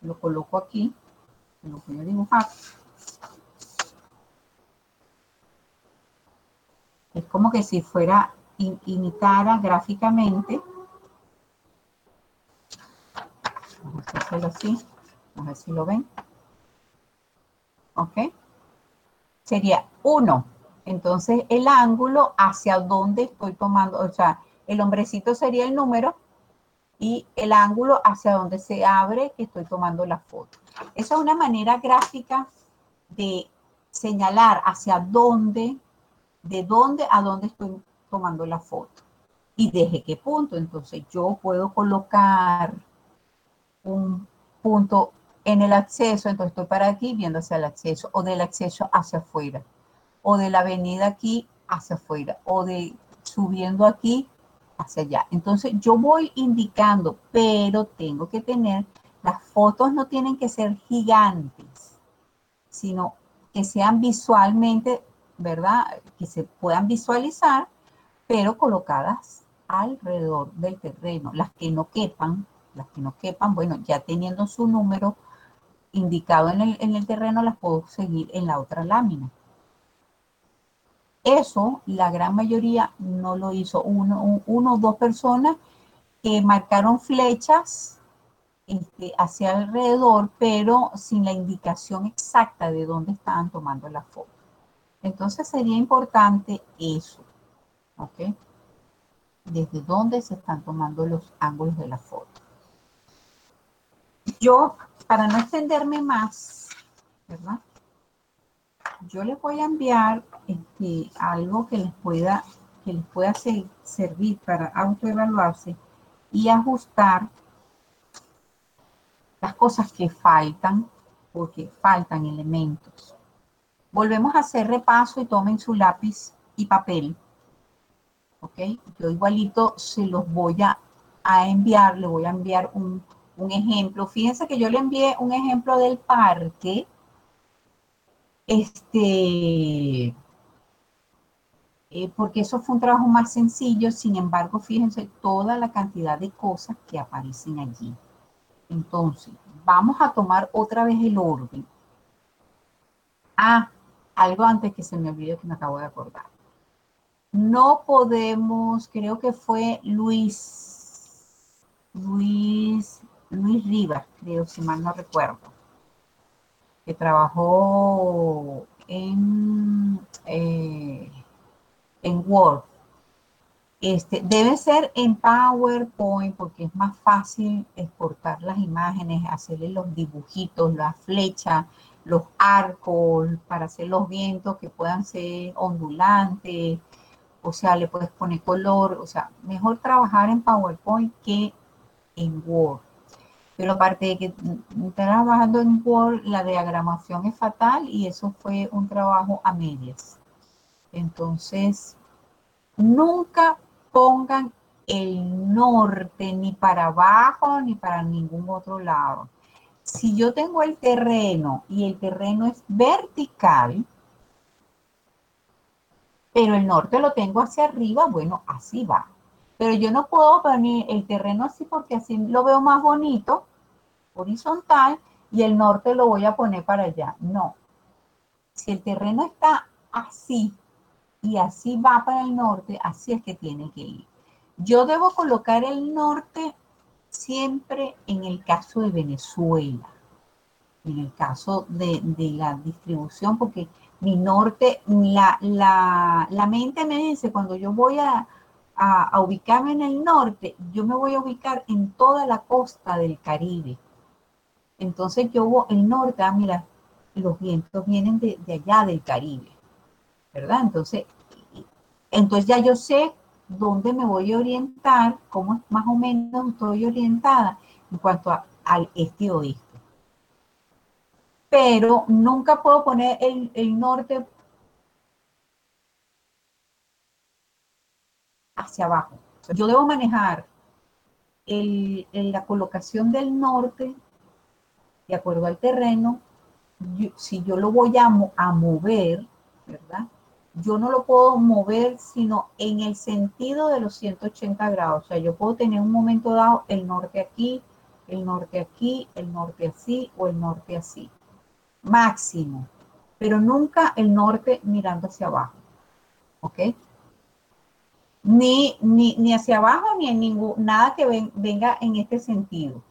Speaker 1: lo coloco aquí, lo voy a dibujar. Es como que si fuera, imitara gráficamente. Vamos a hacerlo así, a ver si lo ven. ¿Ok? Sería 1. Entonces, el ángulo hacia donde estoy tomando, o sea, el hombrecito sería el número y el ángulo hacia donde se abre que estoy tomando la foto. Esa es una manera gráfica de señalar hacia dónde, de dónde a dónde estoy tomando la foto y desde qué punto. Entonces yo puedo colocar un punto en el acceso, entonces estoy para aquí viendo hacia el acceso o del acceso hacia afuera o de la avenida aquí hacia afuera o de subiendo aquí hacia allá. Entonces yo voy indicando, pero tengo que tener Las fotos no tienen que ser gigantes, sino que sean visualmente, ¿verdad? Que se puedan visualizar, pero colocadas alrededor del terreno. Las que no quepan, las que no quepan, bueno, ya teniendo su número indicado en el, terreno, las puedo seguir en la otra lámina. Eso la gran mayoría no lo hizo. Uno, o dos personas que marcaron flechas este, hacia alrededor, pero sin la indicación exacta de dónde estaban tomando la foto. Entonces sería importante eso, ¿ok? Desde dónde se están tomando los ángulos de la foto. Yo, para no extenderme más, ¿verdad? Yo les voy a enviar este, algo que les pueda, que les pueda servir para autoevaluarse y ajustar las cosas que faltan, porque faltan elementos. Volvemos a hacer repaso y tomen su lápiz y papel. ¿Ok? Yo igualito se los voy a, enviar, le voy a enviar un, ejemplo. Fíjense que yo le envié un ejemplo del parque. Este, eh, porque eso fue un trabajo más sencillo, sin embargo, fíjense toda la cantidad de cosas que aparecen allí. Entonces, vamos a tomar otra vez el orden. Ah, algo antes que se me olvide que me acabo de acordar. No podemos, creo que fue Luis, Luis, Luis Rivas, creo, si mal no recuerdo, que trabajó en, eh, en Word. Este, debe ser en PowerPoint porque es más fácil exportar las imágenes, hacerle los dibujitos, las flechas, los arcos, para hacer los vientos que puedan ser ondulantes, o sea, le puedes poner color, o sea, mejor trabajar en PowerPoint que en Word. Pero aparte de que trabajando en Word, la diagramación es fatal y eso fue un trabajo a medias. Entonces, nunca pongan el norte ni para abajo ni para ningún otro lado. Si yo tengo el terreno y el terreno es vertical, pero el norte lo tengo hacia arriba, bueno, así va. Pero yo no puedo poner el terreno así porque así lo veo más bonito, horizontal, y el norte lo voy a poner para allá. No. Si el terreno está así, y así va para el norte, así es que tiene que ir. Yo debo colocar el norte siempre en el caso de Venezuela, en el caso de, la distribución, porque mi norte, la, la, mente me dice, cuando yo voy a, a, ubicarme en el norte, yo me voy a ubicar en toda la costa del Caribe. Entonces yo el norte, ah, mira, los vientos vienen de, de allá del Caribe. ¿verdad? Entonces, entonces ya yo sé dónde me voy a orientar, cómo más o menos estoy orientada en cuanto al este oeste. Pero nunca puedo poner el, norte hacia abajo. Yo debo manejar la colocación del norte de acuerdo al terreno. si yo lo voy a, mover, ¿verdad? yo no lo puedo mover sino en el sentido de los 180 grados. O sea, yo puedo tener un momento dado el norte aquí, el norte aquí, el norte así o el norte así. Máximo. Pero nunca el norte mirando hacia abajo. ¿Ok? Ni, ni, hacia abajo ni en ningún, nada que venga en este sentido.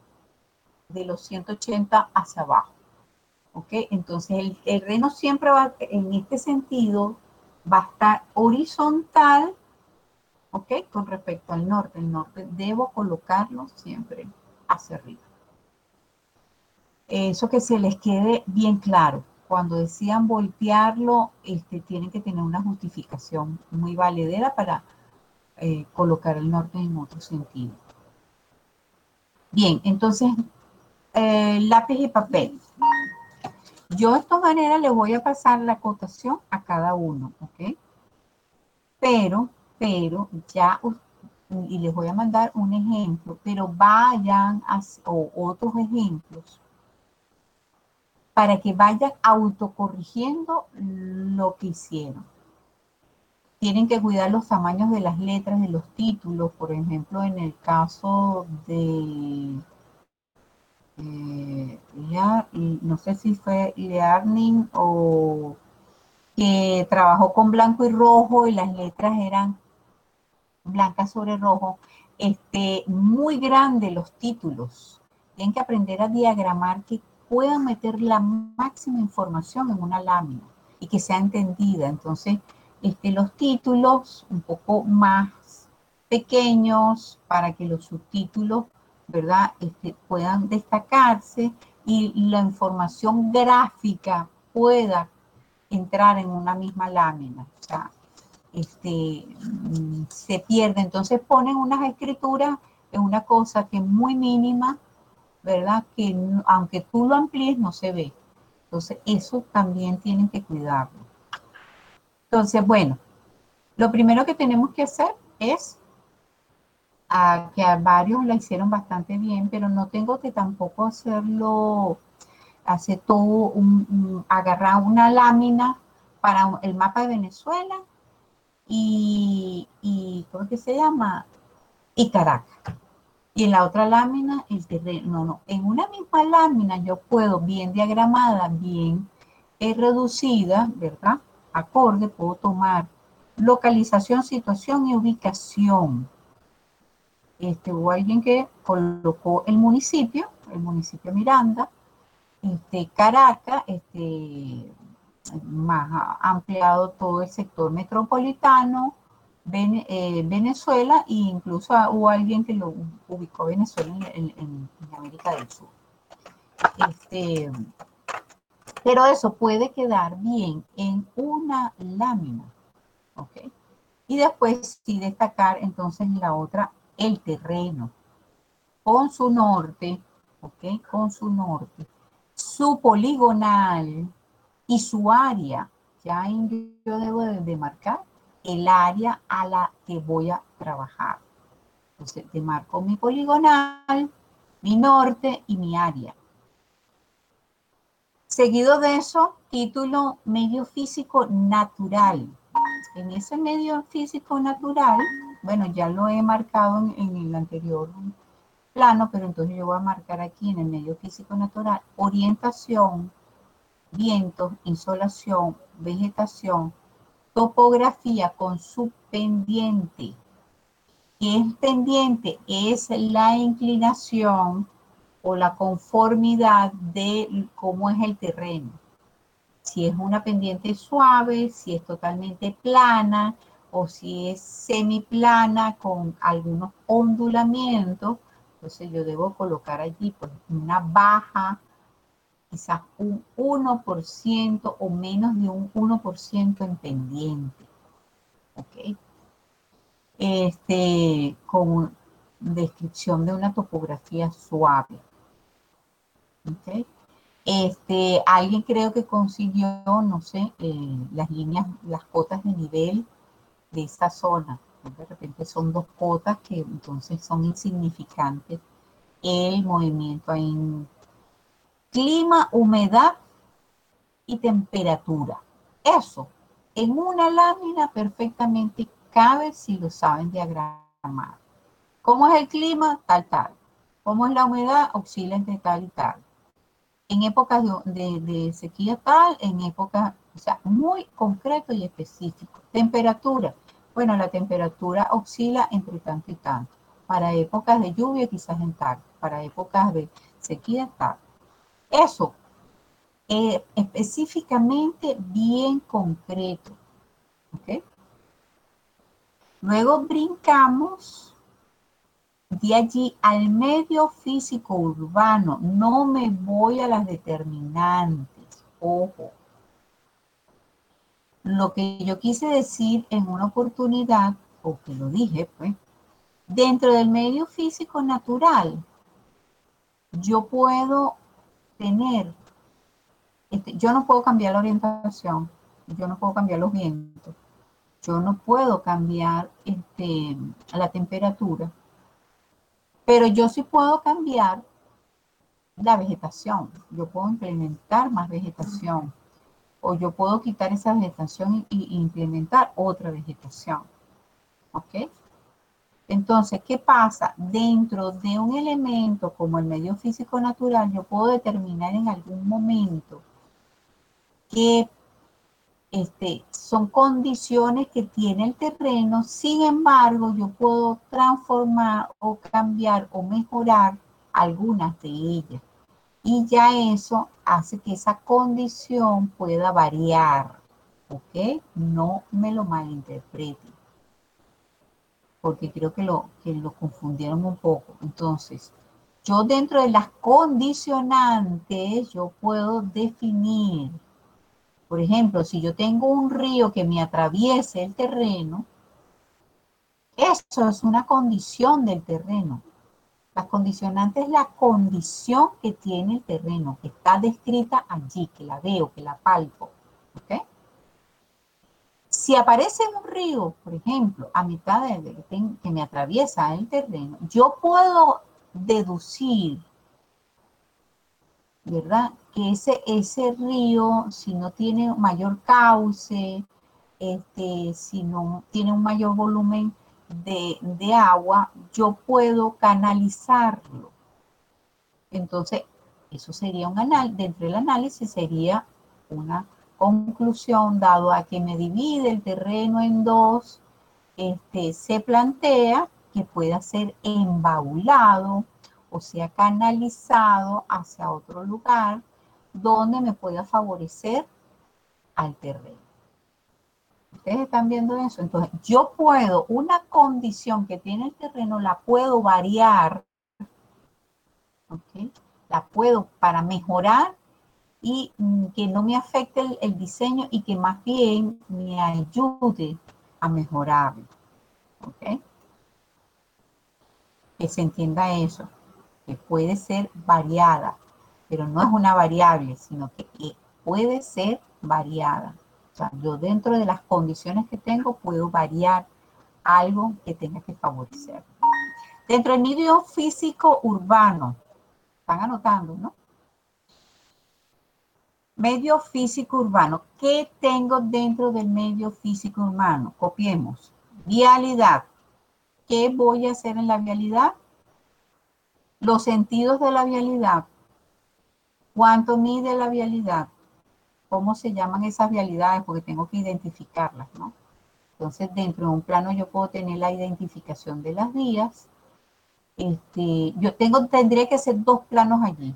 Speaker 1: De los 180 hacia abajo. ¿Ok? Entonces el, el reno siempre va en este sentido va a estar horizontal, ¿ok? Con respecto al norte. El norte debo colocarlo siempre hacia arriba. Eso que se les quede bien claro. Cuando decían voltearlo, este, tienen que tener una justificación muy valedera para eh, colocar el norte en otro sentido. Bien, entonces, eh, lápiz y papel. Yo de esta manera le voy a pasar la cotación a cada uno, ¿ok? Pero, pero ya y les voy a mandar un ejemplo, pero vayan a otros ejemplos para que vayan autocorrigiendo lo que hicieron. Tienen que cuidar los tamaños de las letras de los títulos, por ejemplo, en el caso de, eh, no sé si fue Learning o que trabajó con blanco y rojo y las letras eran blancas sobre rojo, este, muy grande los títulos. Tienen que aprender a diagramar que puedan meter la máxima información en una lámina y que sea entendida. Entonces, este, los títulos un poco más pequeños para que los subtítulos, ¿verdad?, este, puedan destacarse y la información gráfica pueda entrar en una misma lámina. O sea, este, mm, se pierde. Entonces ponen unas escrituras en una cosa que es muy mínima, ¿verdad? Que aunque tú lo amplíes no se ve. Entonces eso también tienen que cuidarlo. Entonces, bueno, lo primero que tenemos que hacer es que a varios la hicieron bastante bien, pero no tengo que tampoco hacerlo, hacer todo, un, agarrar una lámina para el mapa de Venezuela y, y ¿cómo que se llama? Y Caracas. Y en la otra lámina, el terreno. No, no. En una misma lámina yo puedo, bien diagramada, bien eh, reducida, ¿verdad? Acorde, puedo tomar localización, situación y ubicación. Este, hubo alguien que colocó el municipio, el municipio Miranda, este, Caracas, este, más ampliado todo el sector metropolitano, eh, Venezuela e incluso hubo alguien que lo ubicó Venezuela en, América del Sur. Este, pero eso puede quedar bien en una lámina, ¿ok? Y después sí destacar entonces la otra, el terreno, con su norte, ¿ok? Con su norte, su poligonal, y su área. Ya yo debo de marcar el área a la que voy a trabajar. Entonces, marco mi poligonal, mi norte y mi área. Seguido de eso, título medio físico natural. En ese medio físico natural, bueno, ya lo he marcado en, el anterior plano, pero entonces yo voy a marcar aquí en el medio físico natural orientación, vientos, insolación, vegetación, topografía con su pendiente. ¿Qué es pendiente? Es la inclinación o la conformidad de cómo es el terreno. Si es una pendiente suave, si es totalmente plana o si es semiplana con algunos ondulamientos, entonces yo debo colocar allí pues, una baja quizás un 1% o menos de un 1% en pendiente. ¿Ok? Este, con descripción de una topografía suave. ¿Ok? Este, alguien creo que consiguió, no sé, eh, las líneas, las cotas de nivel de esa zona. De repente son dos cotas que entonces son insignificantes. El movimiento en clima, humedad y temperatura. Eso en una lámina perfectamente cabe si lo saben diagramar. ¿Cómo es el clima? Tal, tal. ¿Cómo es la humedad? Oscila entre tal y tal. En épocas de, sequía tal, en épocas, o sea, muy concreto y específico. Temperatura. Bueno, la temperatura oscila entre tanto y tanto. Para épocas de lluvia quizás en tal. Para épocas de sequía tal. Eso, eh, específicamente bien concreto. ¿ok? Luego brincamos de allí al medio físico urbano. No me voy a las determinantes. Ojo. Lo que yo quise decir en una oportunidad, o que lo dije, pues, dentro del medio físico natural, yo puedo tener, este, yo no puedo cambiar la orientación, yo no puedo cambiar los vientos, Yo no puedo cambiar este, la temperatura, pero yo sí puedo cambiar la vegetación. Yo puedo implementar más vegetación o yo puedo quitar esa vegetación e implementar otra vegetación. ¿Ok? Entonces, ¿qué pasa? Dentro de un elemento como el medio físico natural, yo puedo determinar en algún momento que este, son condiciones que tiene el terreno, sin embargo, yo puedo transformar o cambiar o mejorar algunas de ellas. Y ya eso hace que esa condición pueda variar, ¿ok? No me lo malinterpreten, porque creo que lo, que lo confundieron un poco. Entonces, yo dentro de las condicionantes, yo puedo definir por ejemplo, si yo tengo un río que me atraviese el terreno, eso es una condición del terreno. La condicionante es la condición que tiene el terreno, que está descrita allí, que la veo, que la palpo. Si aparece un río, por ejemplo, a mitad de, que me atraviesa el terreno, yo puedo deducir ¿verdad? Que ese, ese río, si no tiene mayor cauce, este, si no tiene un mayor volumen de, agua, yo puedo canalizarlo. Entonces, eso sería un análisis, dentro del análisis sería una conclusión, dado a que me divide el terreno en dos, este, se plantea que pueda ser embaulado o sea canalizado hacia otro lugar donde me pueda favorecer al terreno. Ustedes están viendo eso. Entonces, yo puedo, una condición que tiene el terreno, la puedo variar, ¿ok? La puedo para mejorar y mm, que no me afecte el, diseño y que más bien me ayude a mejorarlo, ¿ok? Que se entienda eso puede ser variada, pero no es una variable, sino que puede ser variada. Sea, yo dentro de las condiciones que tengo puedo variar algo que tenga que favorecer. Dentro del medio físico urbano, están anotando, ¿no? Medio físico urbano. ¿Qué tengo dentro del medio físico urbano? Copiemos. Vialidad. ¿Qué voy a hacer en la vialidad? Los sentidos de la vialidad. ¿Cuánto mide la vialidad? ¿Cómo se llaman esas vialidades? Porque tengo que identificarlas, ¿no? Entonces, dentro de un plano yo puedo tener la identificación de las vías. Este, yo tengo, tendría que hacer dos planos allí.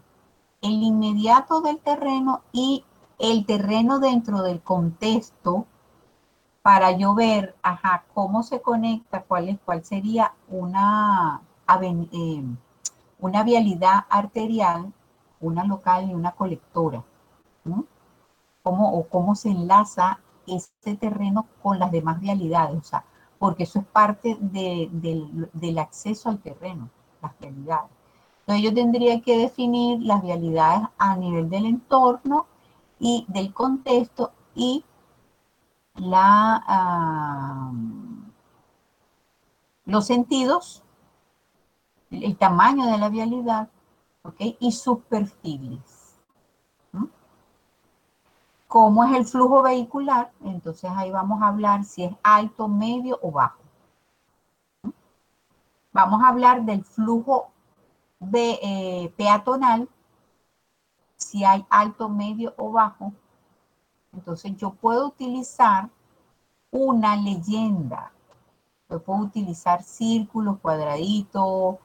Speaker 1: El inmediato del terreno y el terreno dentro del contexto para yo ver, ajá, cómo se conecta, cuál, es, cuál sería una, eh, una vialidad arterial, una local y una colectora. ¿no? ¿Cómo, o cómo se enlaza ese terreno con las demás vialidades, o sea, porque eso es parte del acceso al terreno, las vialidades. Entonces yo tendría que definir las vialidades a nivel del entorno y del contexto y ah, los sentidos el tamaño de la vialidad, ¿ok? Y sus perfiles. ¿Cómo es el flujo vehicular? Entonces ahí vamos a hablar si es alto, medio o bajo. Vamos a hablar del flujo de, eh, peatonal, si hay alto, medio o bajo. Entonces yo puedo utilizar una leyenda. Yo puedo utilizar círculos, cuadraditos,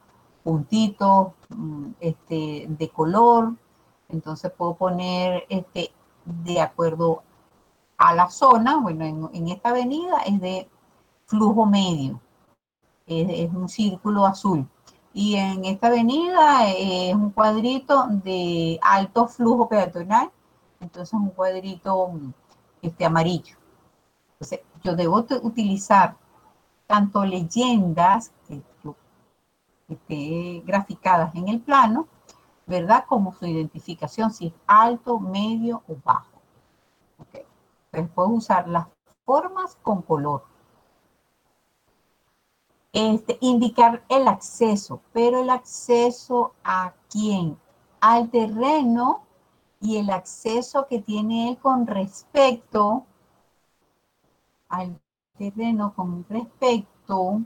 Speaker 1: puntitos mm, este, de color. Entonces puedo poner este, de acuerdo a la zona. Bueno, en, esta avenida es de flujo medio. Es, un círculo azul. Y en esta avenida es un cuadrito de alto flujo peatonal. Entonces un cuadrito este, amarillo. Entonces yo debo utilizar tanto leyendas, que esté graficadas en el plano, ¿verdad? Como su identificación, si es alto, medio o bajo. Okay. Entonces puedo usar las formas con color. Este, indicar el acceso, pero el acceso a quién? Al terreno y el acceso que tiene él con respecto al terreno con respecto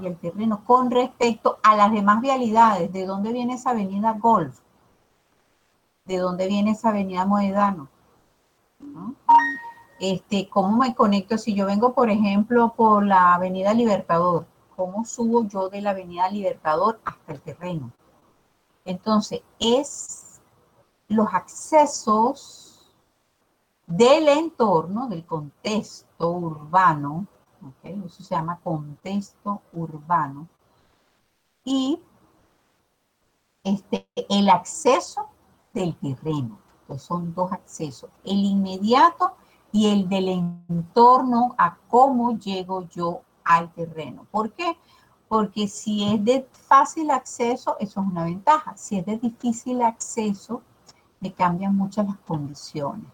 Speaker 1: y el terreno con respecto a las demás vialidades. ¿De dónde viene esa avenida Golf? ¿De dónde viene esa avenida Moedano? Este, ¿Cómo me conecto si yo vengo, por ejemplo, por la avenida Libertador? ¿Cómo subo yo de la avenida Libertador hasta el terreno? Entonces, es los accesos del entorno, del contexto urbano, eso se llama contexto urbano, y este, el acceso del terreno. Pues son dos accesos, el inmediato y el del entorno a cómo llego yo al terreno. ¿Por qué? Porque si es de fácil acceso, eso es una ventaja. Si es de difícil acceso, me cambian muchas las condiciones.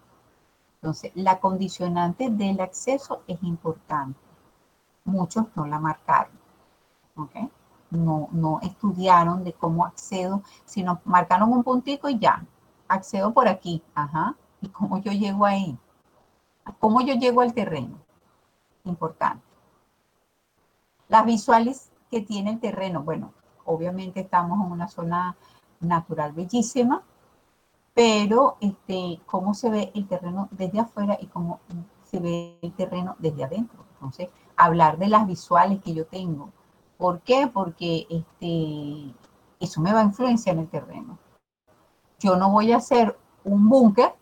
Speaker 1: Entonces, la condicionante del acceso es importante. Muchos no la marcaron. ¿Ok? No, no estudiaron de cómo accedo, sino marcaron un puntito y ya. Accedo por aquí. Ajá. ¿Y cómo yo llego ahí? ¿Cómo yo llego al terreno? Importante. Las visuales que tiene el terreno. Bueno, obviamente estamos en una zona natural bellísima, pero este, cómo se ve el terreno desde afuera y cómo se ve el terreno desde adentro. Entonces, hablar de las visuales que yo tengo. ¿Por qué? Porque este, eso me va a influenciar en el terreno. Yo no voy a hacer un búnker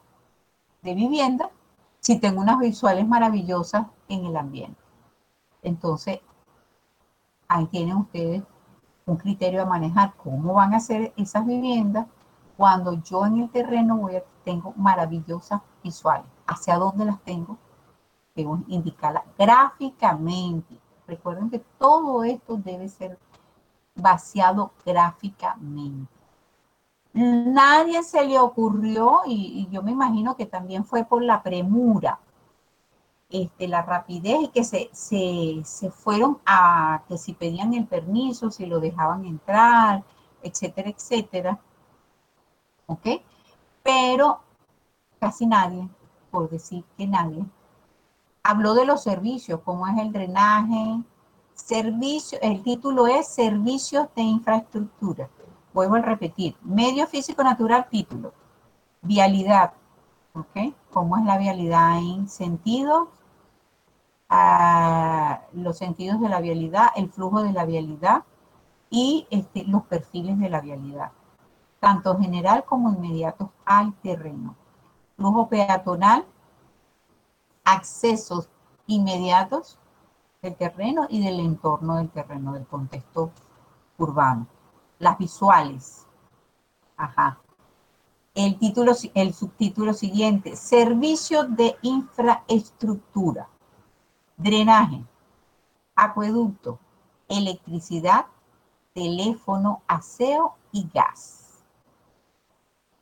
Speaker 1: de vivienda si tengo unas visuales maravillosas en el ambiente. Entonces, ahí tienen ustedes un criterio a manejar cómo van a ser esas viviendas cuando yo en el terreno voy a, tengo maravillosas visuales. ¿Hacia dónde las tengo? Debo indicarlas gráficamente. Recuerden que todo esto debe ser vaciado gráficamente. Nadie se le ocurrió, y, yo me imagino que también fue por la premura, este, la rapidez y que se, se, fueron a que si pedían el permiso, si lo dejaban entrar, etcétera, etcétera. ¿Ok? Pero casi nadie, por decir que nadie, habló de los servicios, cómo es el drenaje, el título es Servicios de Infraestructura. Vuelvo a repetir, medio físico natural, título. Vialidad, ¿ok? ¿Cómo es la vialidad en sentido, a los sentidos de la vialidad, el flujo de la vialidad y este, los perfiles de la vialidad, tanto general como inmediatos al terreno. Flujo peatonal, accesos inmediatos del terreno y del entorno del terreno, del contexto urbano. Las visuales. Ajá. El título, el subtítulo siguiente, servicio de infraestructura drenaje, acueducto, electricidad, teléfono, aseo y gas.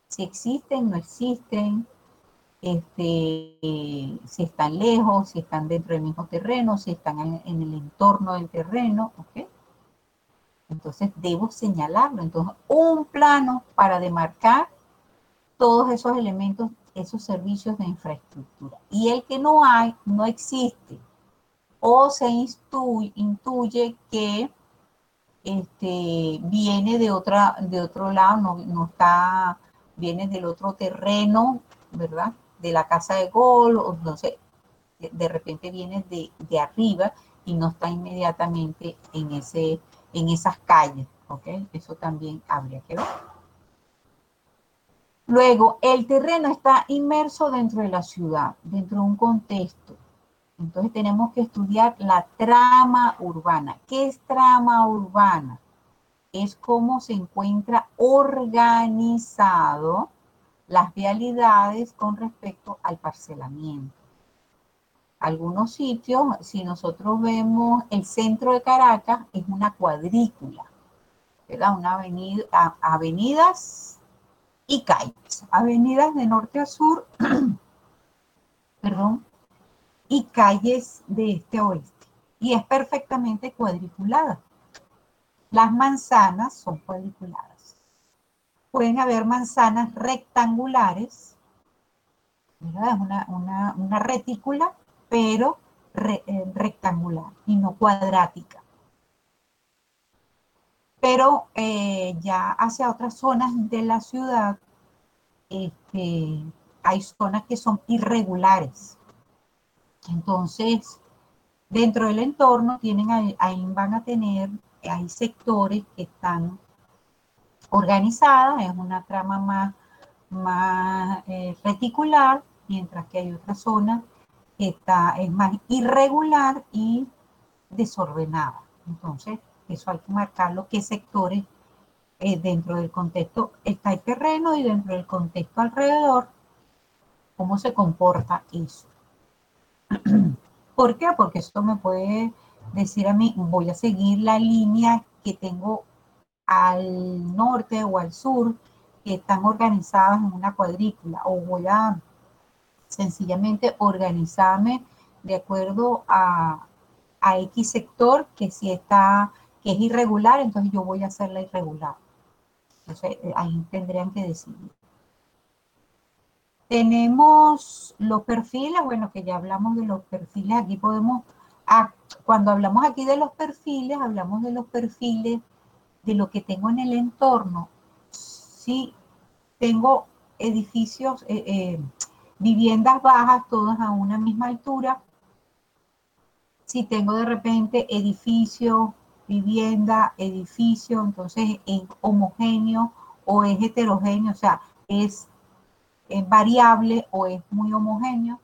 Speaker 1: Si existen, no existen, este, si están lejos, si están dentro del mismo terreno, si están en, el entorno del terreno, ¿ok? Entonces debo señalarlo. Entonces, un plano para demarcar todos esos elementos, esos servicios de infraestructura. Y el que no hay, no existe o se intuye, que este, viene de, otra, de otro lado, no, no, está, viene del otro terreno, ¿verdad? De la casa de gol, o no sé, de repente viene de, de arriba y no está inmediatamente en, ese, en esas calles, ¿ok? Eso también habría que ver. Luego, el terreno está inmerso dentro de la ciudad, dentro de un contexto. Entonces tenemos que estudiar la trama urbana. ¿Qué es trama urbana? Es cómo se encuentra organizado las vialidades con respecto al parcelamiento. Algunos sitios, si nosotros vemos el centro de Caracas, es una cuadrícula, ¿verdad? Una avenida, avenidas y calles. Avenidas de norte a sur [clears throat] perdón, y calles de este a oeste. Y es perfectamente cuadriculada. Las manzanas son cuadriculadas. Pueden haber manzanas rectangulares. Es una, una, retícula, pero eh, rectangular y no cuadrática. Pero eh, ya hacia otras zonas de la ciudad, este, hay zonas que son irregulares. Entonces, dentro del entorno tienen ahí, van a tener, hay sectores que están organizadas, es una trama más, más eh, reticular, mientras que hay otra zona que está, es más irregular y desordenada. Entonces, eso hay que marcarlo, qué sectores eh, dentro del contexto está el terreno y dentro del contexto alrededor, cómo se comporta eso. [clears throat] ¿Por qué? Porque esto me puede decir a mí, voy a seguir la línea que tengo al norte o al sur, que están organizadas en una cuadrícula, o voy a sencillamente organizarme de acuerdo a, a X sector que si está que es irregular, entonces yo voy a hacerla irregular. Entonces eh, ahí tendrían que decidir. Tenemos los perfiles, bueno, que ya hablamos de los perfiles, aquí podemos, ah, cuando hablamos aquí de los perfiles, hablamos de los perfiles de lo que tengo en el entorno. Si tengo edificios, eh, eh, viviendas bajas, todas a una misma altura, si tengo de repente edificios vivienda, edificio, entonces es homogéneo o es heterogéneo, o sea, es, variable o es muy homogéneo.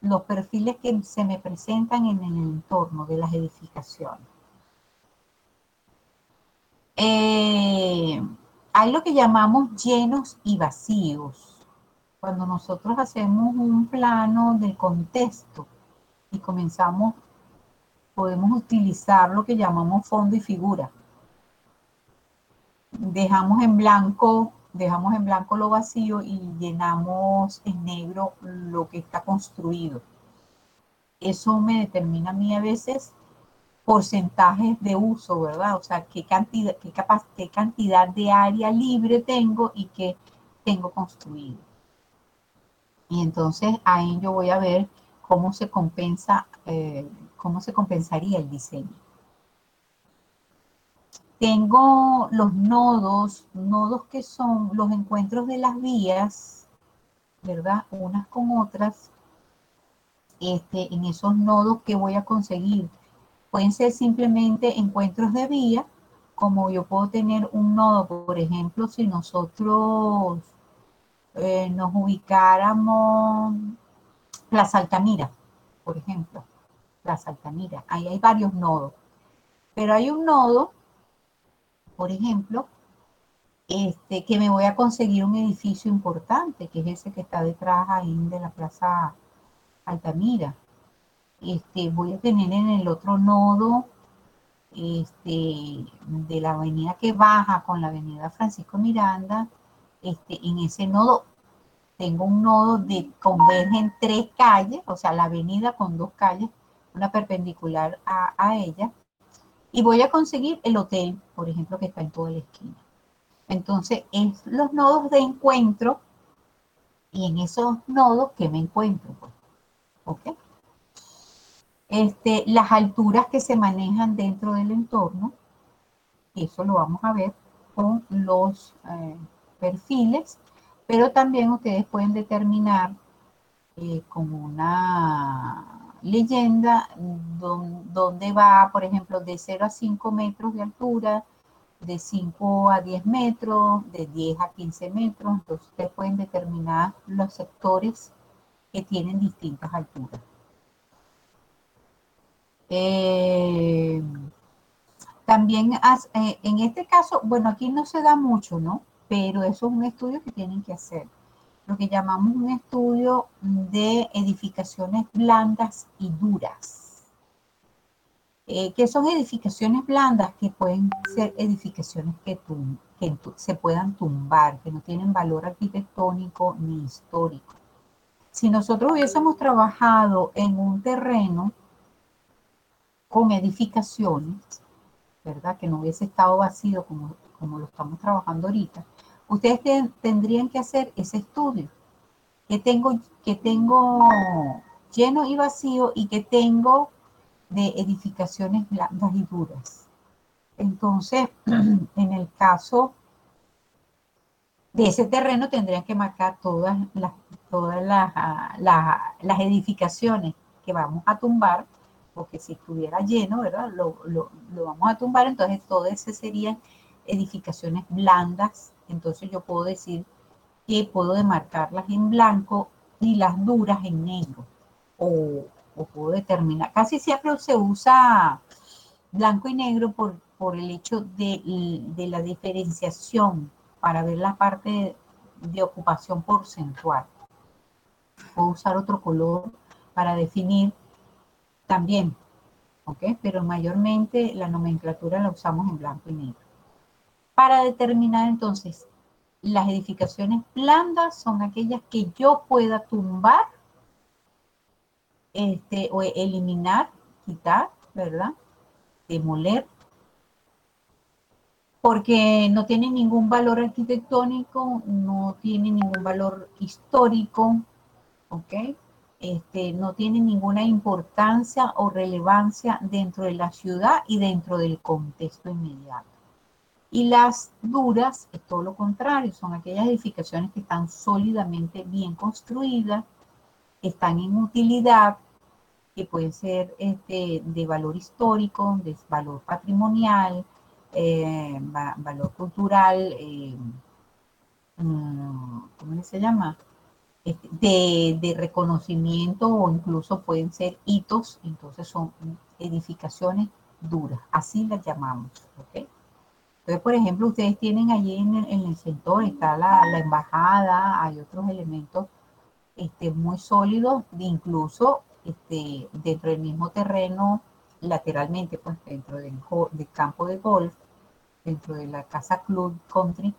Speaker 1: Los perfiles que se me presentan en el entorno de las edificaciones. Eh, hay lo que llamamos llenos y vacíos. Cuando nosotros hacemos un plano del contexto y comenzamos podemos utilizar lo que llamamos fondo y figura. Dejamos en blanco, dejamos en blanco lo vacío y llenamos en negro lo que está construido. Eso me determina a mí a veces porcentajes de uso, ¿verdad? O sea, qué cantidad, qué, qué cantidad de área libre tengo y qué tengo construido. Y entonces ahí yo voy a ver cómo se compensa eh, cómo se compensaría el diseño. Tengo los nodos, nodos que son los encuentros de las vías, ¿verdad? Unas con otras. Este, en esos nodos que voy a conseguir. Pueden ser simplemente encuentros de vía, como yo puedo tener un nodo, por ejemplo, si nosotros eh, nos ubicáramos Plaza Altamira, por ejemplo Plaza Altamira. Ahí hay varios nodos. Pero hay un nodo, por ejemplo, este, que me voy a conseguir un edificio importante, que es ese que está detrás ahí de la Plaza Altamira. Este, voy a tener en el otro nodo este, de la avenida que baja con la avenida Francisco Miranda, este, en ese nodo tengo un nodo de convergen tres calles, o sea, la avenida con dos calles, una perpendicular a, ella, y voy a conseguir el hotel, por ejemplo, que está en toda la esquina. Entonces, es los nodos de encuentro y en esos nodos que me encuentro. Pues. ¿Ok? Este, las alturas que se manejan dentro del entorno, eso lo vamos a ver con los eh, perfiles, pero también ustedes pueden determinar eh, como una leyenda donde va, por ejemplo, de 0 a 5 metros de altura, de 5 a 10 metros, de 10 a 15 metros. Entonces ustedes pueden determinar los sectores que tienen distintas alturas. Eh, también eh, en este caso, bueno, aquí no se da mucho, ¿no? Pero eso es un estudio que tienen que hacer lo que llamamos un estudio de edificaciones blandas y duras. Eh, ¿Qué son edificaciones blandas? Que pueden ser edificaciones que, se puedan tumbar, que no tienen valor arquitectónico ni histórico. si nosotros hubiésemos trabajado en un terreno con edificaciones, ¿verdad? Que no hubiese estado vacío como, como lo estamos trabajando ahorita, ustedes tendrían que hacer ese estudio. Que tengo, que tengo lleno y vacío y que tengo de edificaciones blandas y duras. Entonces, [clears throat] en el caso de ese terreno tendrían que marcar todas las, todas las, las, edificaciones que vamos a tumbar, porque si estuviera lleno, ¿verdad? Lo, lo, vamos a tumbar, entonces todas esas serían edificaciones blandas, entonces yo puedo decir que puedo demarcarlas en blanco y las duras en negro, o, o puedo determinar, casi siempre se usa blanco y negro por, por el hecho de, de la diferenciación para ver la parte de, ocupación porcentual. Puedo usar otro color para definir también, ¿ok? Pero mayormente la nomenclatura la usamos en blanco y negro. Para determinar entonces, las edificaciones blandas son aquellas que yo pueda tumbar este, o eliminar, quitar, ¿verdad? Demoler porque no tiene ningún valor arquitectónico, no tiene ningún valor histórico, ¿ok? Este, no tiene ninguna importancia o relevancia dentro de la ciudad y dentro del contexto inmediato. Y las duras es todo lo contrario, son aquellas edificaciones que están sólidamente bien construidas, están en utilidad, que pueden ser este, de valor histórico, de valor patrimonial, eh, valor cultural, eh, mm, ¿cómo se llama? Este, de, reconocimiento o incluso pueden ser hitos, entonces son edificaciones duras, así las llamamos. Entonces, por ejemplo, ustedes tienen allí en el, sector, está la, embajada, hay otros elementos este, muy sólidos, incluso este, dentro del mismo terreno, lateralmente, pues dentro del, del campo de golf, dentro de la casa Club Country,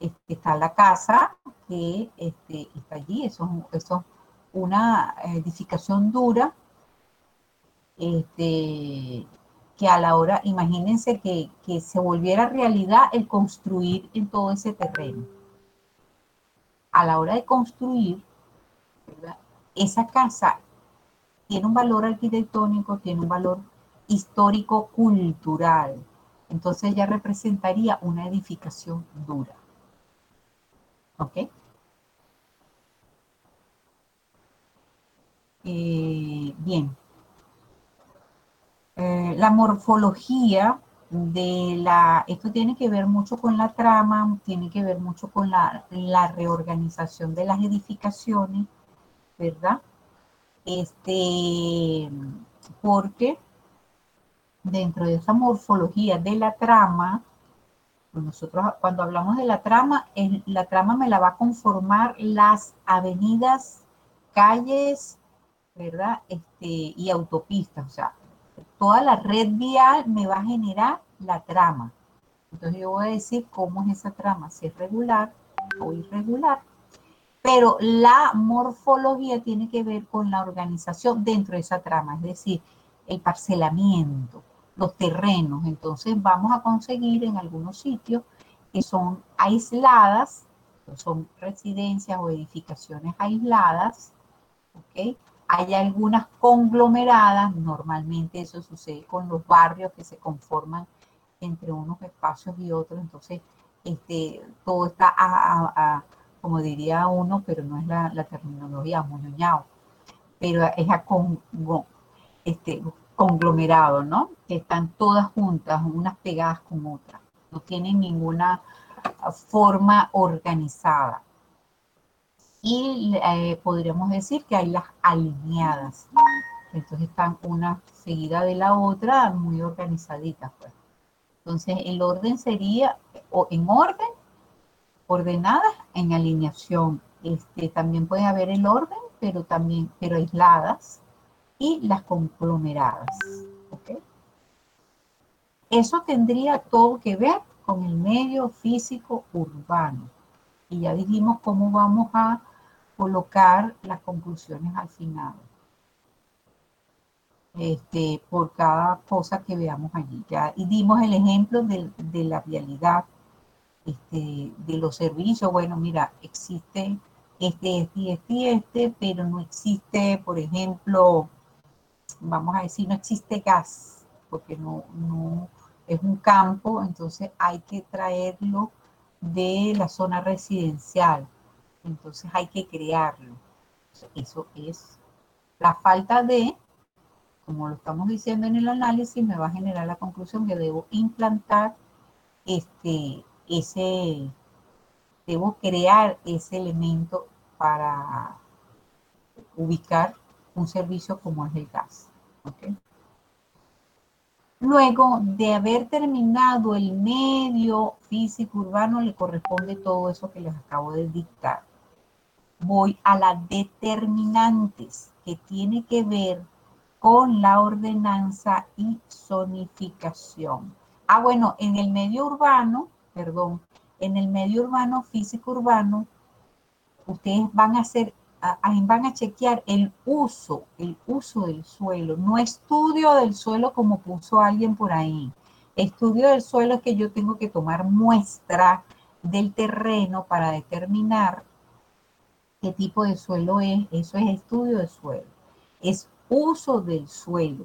Speaker 1: este, está la casa que este, está allí, eso, es una edificación dura, este, que a la hora, imagínense que, se volviera realidad el construir en todo ese terreno. A la hora de construir, esa casa tiene un valor arquitectónico, tiene un valor histórico-cultural entonces ya representaría una edificación dura. ¿Ok? Eh, bien. Eh, la morfología de la, esto tiene que ver mucho con la trama, tiene que ver mucho con la, la reorganización de las edificaciones, ¿verdad? Este, porque dentro de esa morfología de la trama, nosotros cuando hablamos de la trama, la trama me la va a conformar las avenidas, calles, ¿verdad? Este, y autopistas, o sea, toda la red vial me va a generar la trama. Entonces yo voy a decir cómo es esa trama, si es regular o irregular. Pero la morfología tiene que ver con la organización dentro de esa trama, es decir, el parcelamiento, los terrenos. Entonces vamos a conseguir en algunos sitios que son aisladas, son residencias o edificaciones aisladas, ¿ok? Hay algunas conglomeradas, normalmente eso sucede con los barrios que se conforman entre unos espacios y otros, entonces este, todo está, como diría uno, pero no es la, terminología, moñoñado, pero es a con, este, conglomerado, ¿no? Que están todas juntas, unas pegadas con otras. No tienen ninguna forma organizada. Y eh, podríamos decir que hay las alineadas. Entonces están una seguida de la otra, muy organizaditas. Pues. Entonces el orden sería o en orden, ordenadas en alineación. Este, también puede haber el orden, pero también, pero aisladas y las conglomeradas. Eso tendría todo que ver con el medio físico urbano. Y ya dijimos cómo vamos a, colocar las conclusiones al final. Este, por cada cosa que veamos allí. Ya, y dimos el ejemplo de, la vialidad, este, de los servicios. Bueno, mira, existe este, este, este, este, pero no existe, por ejemplo, vamos a decir, no existe gas, porque no, no es un campo, entonces hay que traerlo de la zona residencial. Entonces hay que crearlo. Eso es la falta de, como lo estamos diciendo en el análisis, me va a generar la conclusión que debo implantar este, ese, debo crear ese elemento para ubicar un servicio como es el gas. Luego de haber terminado el medio físico urbano, le corresponde todo eso que les acabo de dictar. Voy a las determinantes, que tiene que ver con la ordenanza y zonificación. Ah, bueno, en el medio urbano, perdón, en el medio urbano, físico urbano, ustedes van a hacer van a chequear el uso, el uso del suelo, no estudio del suelo como puso alguien por ahí. Estudio del suelo es que yo tengo que tomar muestra del terreno para determinar qué tipo de suelo es. Eso es estudio del suelo. Es uso del suelo.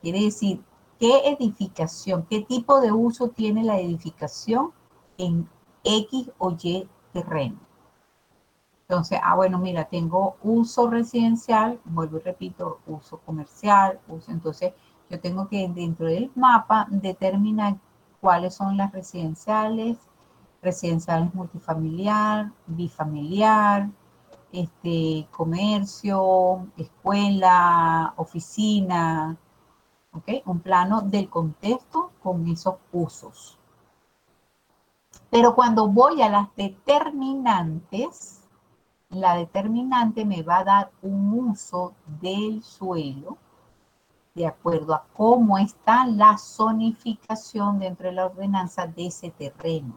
Speaker 1: Quiere decir, qué edificación, qué tipo de uso tiene la edificación en X o Y terreno. Entonces, ah, bueno, mira, tengo uso residencial, vuelvo y repito, uso comercial, uso, entonces yo tengo que dentro del mapa determinar cuáles son las residenciales, residenciales multifamiliar, bifamiliar, este, comercio, escuela, oficina, ¿ok? Un plano del contexto con esos usos. Pero cuando voy a las determinantes, la determinante me va a dar un uso del suelo de acuerdo a cómo está la zonificación dentro de la ordenanza de ese terreno.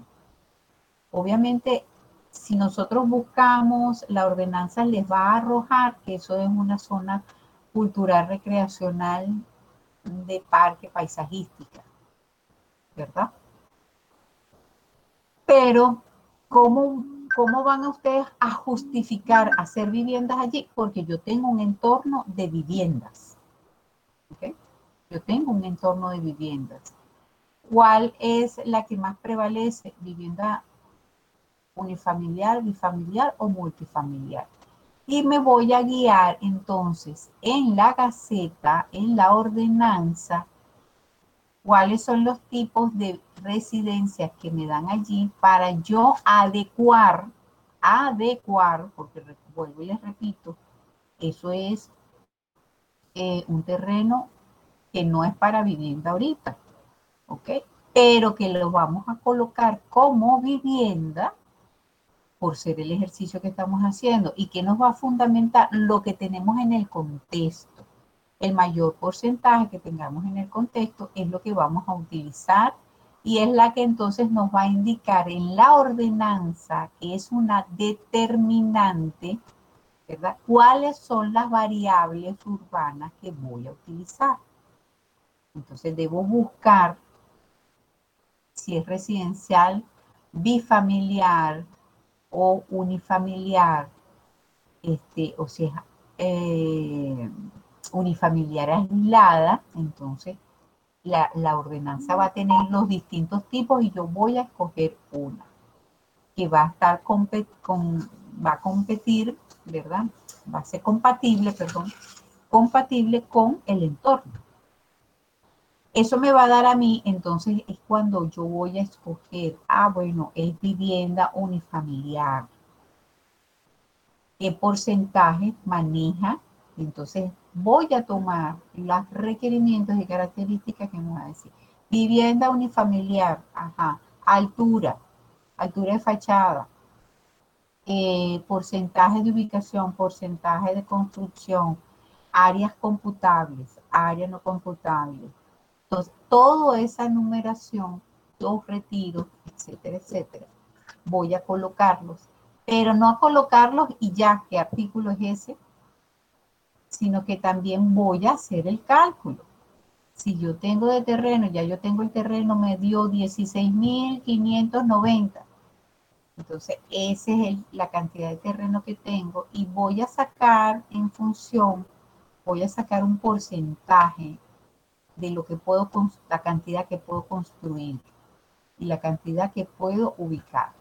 Speaker 1: Obviamente, si nosotros buscamos, la ordenanza les va a arrojar que eso es una zona cultural recreacional de parque paisajística, ¿verdad? Pero, ¿cómo ¿cómo van ustedes a justificar hacer viviendas allí? Porque yo tengo un entorno de viviendas. Yo tengo un entorno de viviendas. ¿Cuál es la que más prevalece? Vivienda unifamiliar, bifamiliar o multifamiliar. Y me voy a guiar entonces en la gaceta, en la ordenanza, cuáles son los tipos de residencias que me dan allí para yo adecuar, adecuar, porque vuelvo y les repito, eso es eh, un terreno que no es para vivienda ahorita, ¿ok? Pero que lo vamos a colocar como vivienda por ser el ejercicio que estamos haciendo y que nos va a fundamentar lo que tenemos en el contexto el mayor porcentaje que tengamos en el contexto es lo que vamos a utilizar y es la que entonces nos va a indicar en la ordenanza, que es una determinante, ¿verdad? ¿Cuáles son las variables urbanas que voy a utilizar? Entonces debo buscar si es residencial, bifamiliar o unifamiliar, este, o si es eh, unifamiliar aislada, entonces la, ordenanza va a tener los distintos tipos y yo voy a escoger una que va a estar con, va a competir, ¿verdad? Va a ser compatible, perdón, compatible con el entorno. Eso me va a dar a mí, entonces es cuando yo voy a escoger, ah, bueno, es vivienda unifamiliar. ¿Qué porcentaje maneja? Entonces voy a tomar los requerimientos y características que me va a decir. Vivienda unifamiliar, ajá, altura, altura de fachada, eh, porcentaje de ubicación, porcentaje de construcción, áreas computables, áreas no computables. Entonces, toda esa numeración, los retiros, etcétera, etcétera, voy a colocarlos pero no a colocarlos y ya, ¿qué artículo es ese? Sino que también voy a hacer el cálculo. Si yo tengo de terreno, ya yo tengo el terreno, me dio 16.590. Entonces, esa es la cantidad de terreno que tengo y voy a sacar en función, voy a sacar un porcentaje de lo que puedo, la cantidad que puedo construir y la cantidad que puedo ubicar.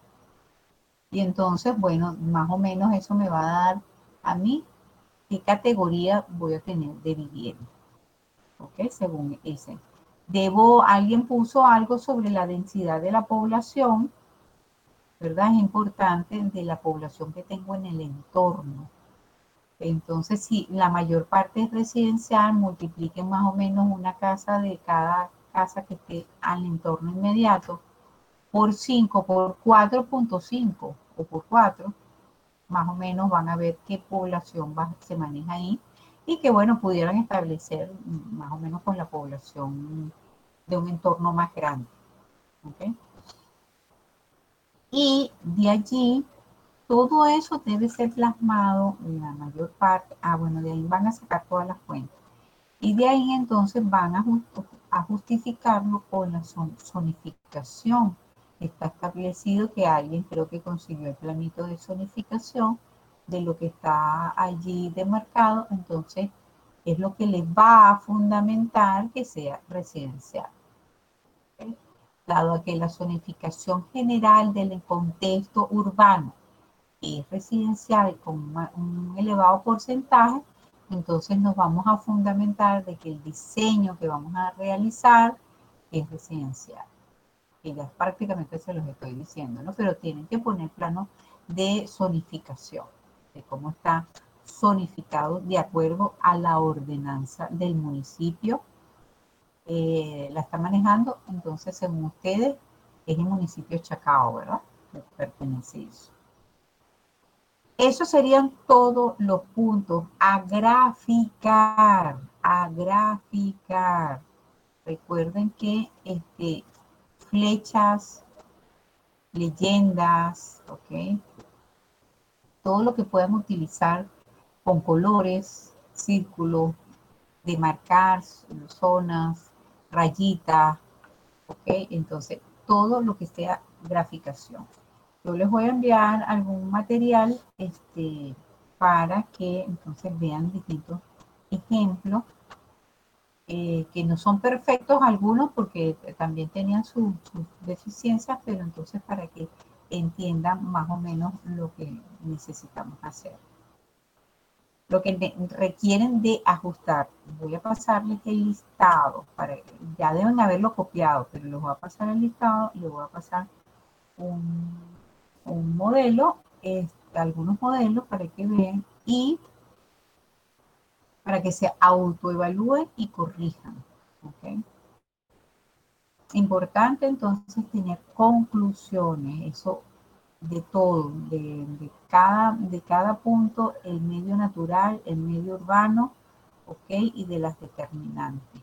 Speaker 1: Y entonces, bueno, más o menos eso me va a dar a mí qué categoría voy a tener de vivienda. ¿Ok? Según ese. Debo, alguien puso algo sobre la densidad de la población, ¿verdad? Es importante de la población que tengo en el entorno. Entonces, si la mayor parte es residencial, multipliquen más o menos una casa de cada casa que esté al entorno inmediato por 5, por 4.5 o por 4, más o menos van a ver qué población se maneja ahí y que, bueno, pudieran establecer más o menos con la población de un entorno más grande. Y de allí, todo eso debe ser plasmado en la mayor parte. Ah, bueno, de ahí van a sacar todas las cuentas. Y de ahí entonces van a, a justificarlo con la zonificación está establecido que alguien creo que consiguió el planito de zonificación de lo que está allí demarcado, entonces es lo que les va a fundamentar que sea residencial. Dado que la zonificación general del contexto urbano es residencial con un elevado porcentaje, entonces nos vamos a fundamentar de que el diseño que vamos a realizar es residencial que ya prácticamente se los estoy diciendo, ¿no? Pero tienen que poner plano de zonificación, de cómo está zonificado de acuerdo a la ordenanza del municipio. Eh, la está manejando, entonces según ustedes es el municipio Chacao, ¿verdad? pertenece eso. Esos serían todos los puntos a graficar, a graficar. Recuerden que este, flechas, leyendas, ¿ok? Todo lo que puedan utilizar con colores, círculos, demarcar zonas, rayitas, ¿ok? Entonces, todo lo que sea graficación. Yo les voy a enviar algún material este, para que entonces vean distintos ejemplos eh, que no son perfectos algunos porque también tenían sus deficiencias, pero entonces para que entiendan más o menos lo que necesitamos hacer. Lo que requieren de ajustar. Voy a pasarles el listado, para, ya deben haberlo copiado, pero les voy a pasar el listado y les voy a pasar un, un modelo, este, algunos modelos para que vean y para que se autoevalúen y corrijan. Importante entonces tener conclusiones, eso de todo, de, cada, de cada punto, el medio natural, el medio urbano, ¿ok? Y de las determinantes.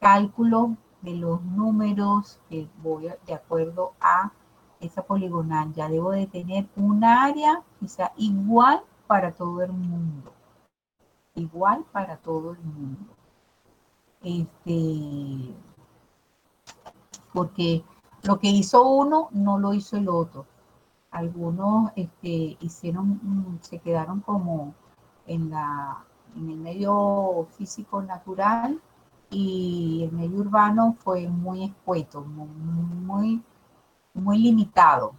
Speaker 1: Cálculo de los números que voy de acuerdo a esa poligonal. Ya debo de tener un área quizá igual para todo el mundo igual para todo el mundo. Este, porque lo que hizo uno no lo hizo el otro. Algunos este, hicieron, mm, se quedaron como en, la, en el medio físico natural y el medio urbano fue muy escueto, muy, muy limitado.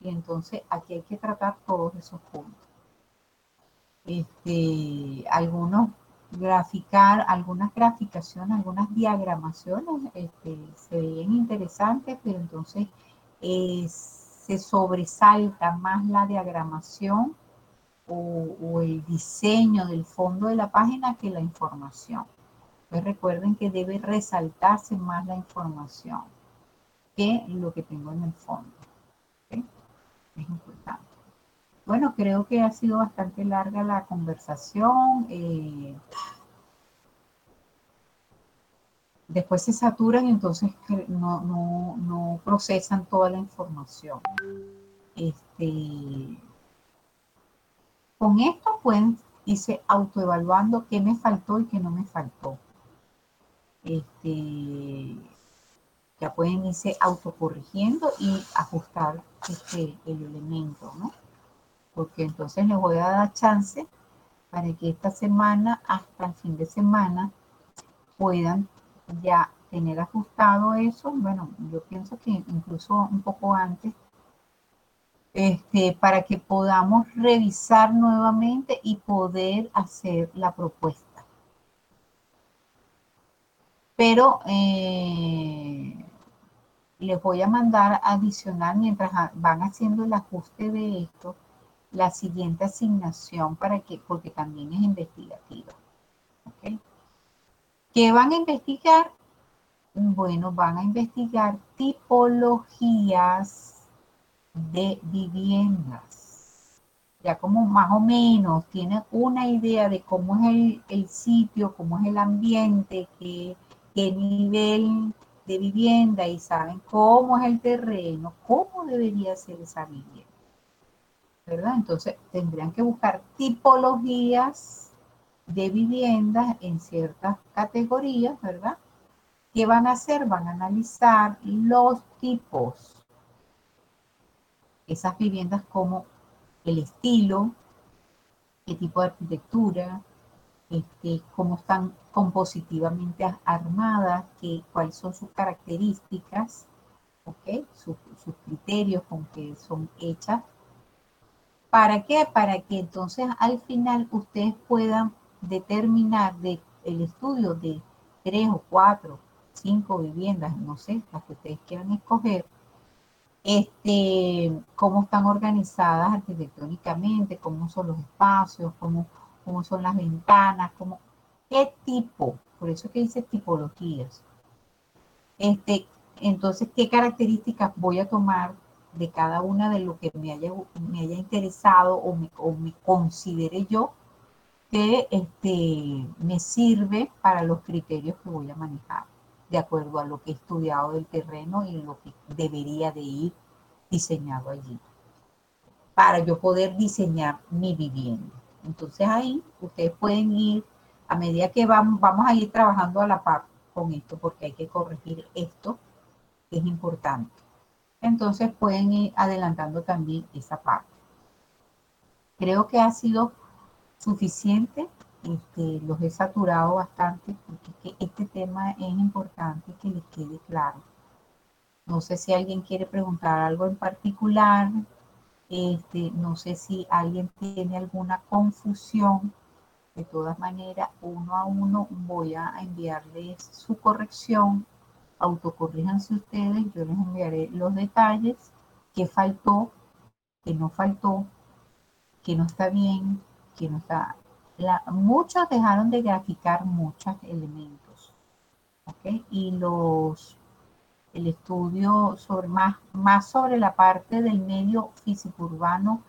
Speaker 1: Y entonces aquí hay que tratar todos esos puntos este, algunos graficar, algunas graficaciones, algunas diagramaciones este, se ven interesantes, pero entonces eh, se sobresalta más la diagramación o, el diseño del fondo de la página que la información. Pues recuerden que debe resaltarse más la información que lo que tengo en el fondo. Es importante. Bueno, creo que ha sido bastante larga la conversación. Eh, después se saturan entonces no, no, procesan toda la información. Este, con esto pueden irse autoevaluando qué me faltó y qué no me faltó. Este, ya pueden irse autocorrigiendo y ajustar este, el elemento, ¿no? Porque entonces les voy a dar chance para que esta semana, hasta el fin de semana, puedan ya tener ajustado eso. Bueno, yo pienso que incluso un poco antes, este, para que podamos revisar nuevamente y poder hacer la propuesta. Pero eh, les voy a mandar adicional mientras van haciendo el ajuste de esto, la siguiente asignación para que, porque también es investigativa. ¿okay? ¿Qué van a investigar? Bueno, van a investigar tipologías de viviendas. Ya como más o menos tienen una idea de cómo es el, sitio, cómo es el ambiente, qué, qué nivel de vivienda y saben cómo es el terreno, cómo debería ser esa vivienda. ¿Verdad? Entonces tendrían que buscar tipologías de viviendas en ciertas categorías, ¿verdad? ¿Qué van a hacer? Van a analizar los tipos. Esas viviendas como el estilo, qué tipo de arquitectura, este, cómo están compositivamente armadas, qué, cuáles son sus características, sus, sus criterios con que son hechas ¿Para qué? Para que entonces al final ustedes puedan determinar de el estudio de tres o cuatro, cinco viviendas, no sé, las que ustedes quieran escoger, este, cómo están organizadas arquitectónicamente, cómo son los espacios, cómo, cómo son las ventanas, cómo, qué tipo, por eso que dice tipologías. Este, entonces, ¿qué características voy a tomar de cada una de lo que me haya, me haya interesado o me, o me considere yo que este, me sirve para los criterios que voy a manejar, de acuerdo a lo que he estudiado del terreno y lo que debería de ir diseñado allí, para yo poder diseñar mi vivienda. Entonces ahí ustedes pueden ir, a medida que vamos, vamos a ir trabajando a la par con esto, porque hay que corregir esto, que es importante entonces pueden ir adelantando también esa parte. Creo que ha sido suficiente, este, los he saturado bastante porque este tema es importante que les quede claro. No sé si alguien quiere preguntar algo en particular, este, no sé si alguien tiene alguna confusión. De todas maneras, uno a uno voy a enviarles su corrección autocorríjanse ustedes, yo les enviaré los detalles, qué faltó, qué no faltó, qué no está bien, qué no está... La, muchos dejaron de graficar muchos elementos, ¿ok? Y los, el estudio sobre más, más sobre la parte del medio físico urbano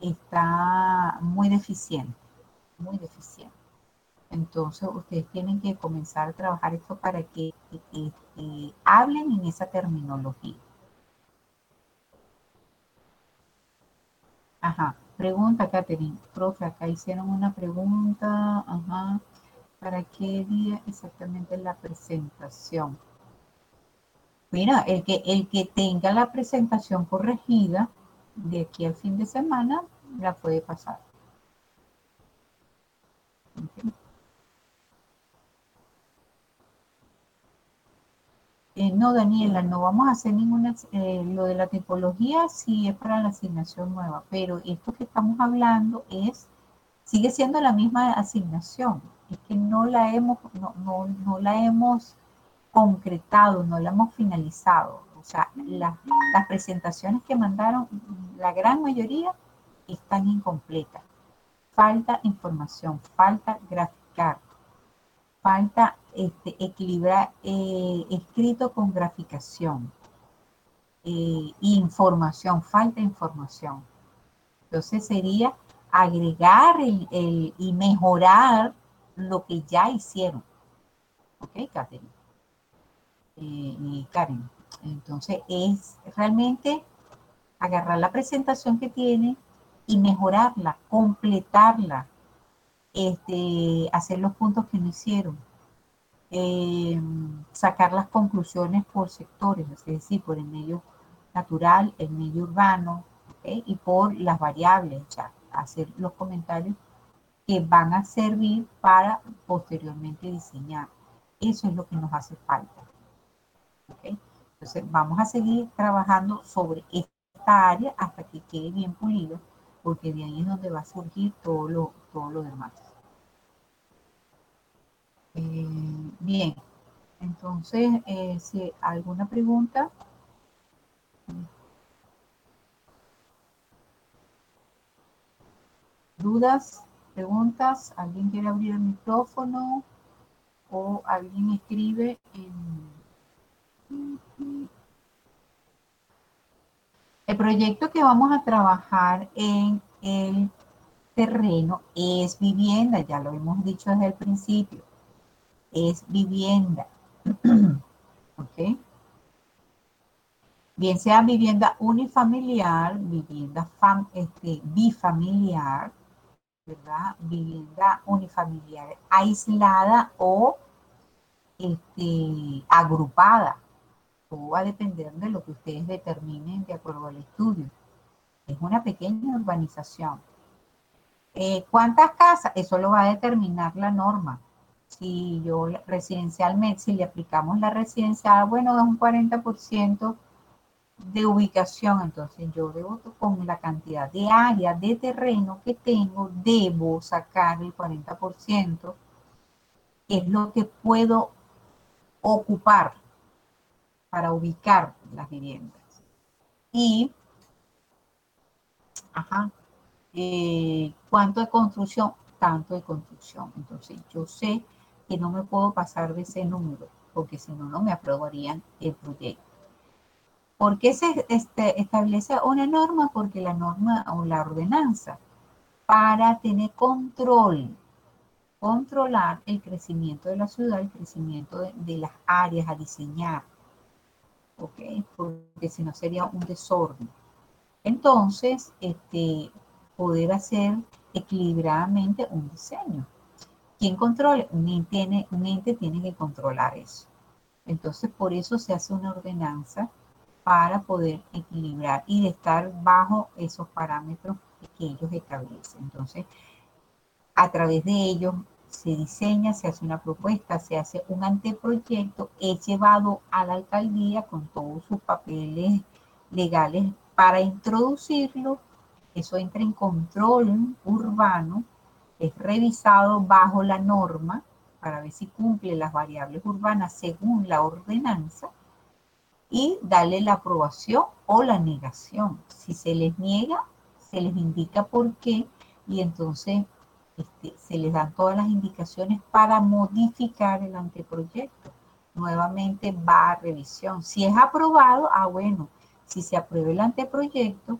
Speaker 1: está muy deficiente, muy deficiente. Entonces ustedes tienen que comenzar a trabajar esto para que, hablen en esa terminología. Ajá, pregunta Catherine. Profe, acá hicieron una pregunta. Ajá. ¿Para qué día exactamente la presentación? Mira, el que, el que tenga la presentación corregida de aquí al fin de semana, la puede pasar. Eh, no, Daniela, no vamos a hacer ninguna, eh, lo de la tipología sí es para la asignación nueva, pero esto que estamos hablando es, sigue siendo la misma asignación, es que no la hemos, no, no, la hemos concretado, no la hemos finalizado. O sea, las presentaciones que mandaron, la gran mayoría están incompletas. Falta información, falta graficar, falta este, equilibrar eh, escrito con graficación. Eh, información, falta información. Entonces sería agregar y mejorar lo que ya hicieron. ¿Ok, Karen? Eh, Karen. Entonces es realmente agarrar la presentación que tiene y mejorarla, completarla, este, hacer los puntos que no hicieron, eh, sacar las conclusiones por sectores, es decir, por el medio natural, el medio urbano y por las variables, ya, hacer los comentarios que van a servir para posteriormente diseñar. Eso es lo que nos hace falta. Entonces, vamos a seguir trabajando sobre esta área hasta que quede bien pulido, porque de ahí es donde va a surgir todo lo, todo lo demás. Eh, bien, entonces, eh, si alguna pregunta. ¿Dudas? ¿Preguntas? ¿Alguien quiere abrir el micrófono? ¿O alguien escribe en... El proyecto que vamos a trabajar en el terreno es vivienda, ya lo hemos dicho desde el principio es vivienda. [clears throat] ¿Ok? Bien sea vivienda unifamiliar, vivienda este, bifamiliar, ¿verdad? Vivienda unifamiliar aislada o este, agrupada. Todo va a depender de lo que ustedes determinen de acuerdo al estudio. Es una pequeña urbanización. Eh, ¿Cuántas casas? Eso lo va a determinar la norma si yo residencialmente, si le aplicamos la residencial, bueno, es un 40% de ubicación, entonces yo debo con la cantidad de área de terreno que tengo, debo sacar el 40%, es lo que puedo ocupar para ubicar las viviendas. Y, ajá, eh, ¿cuánto de construcción? Tanto de construcción. Entonces yo sé que no me puedo pasar de ese número, porque si no, no me aprobarían el proyecto. ¿Por qué se este, establece una norma? Porque la norma o la ordenanza, para tener control, controlar el crecimiento de la ciudad, el crecimiento de, las áreas a diseñar, ¿ok? Porque si no sería un desorden. Entonces, este, poder hacer equilibradamente un diseño. ¿Quién controla? Un ente, tiene, un ente tiene que controlar eso. Entonces, por eso se hace una ordenanza para poder equilibrar y estar bajo esos parámetros que ellos establecen. Entonces, a través de ellos se diseña, se hace una propuesta, se hace un anteproyecto, es llevado a la alcaldía con todos sus papeles legales para introducirlo. Eso entra en control urbano es revisado bajo la norma para ver si cumple las variables urbanas según la ordenanza y darle la aprobación o la negación. Si se les niega, se les indica por qué y entonces este, se les dan todas las indicaciones para modificar el anteproyecto. Nuevamente va a revisión. Si es aprobado, ah bueno, si se aprueba el anteproyecto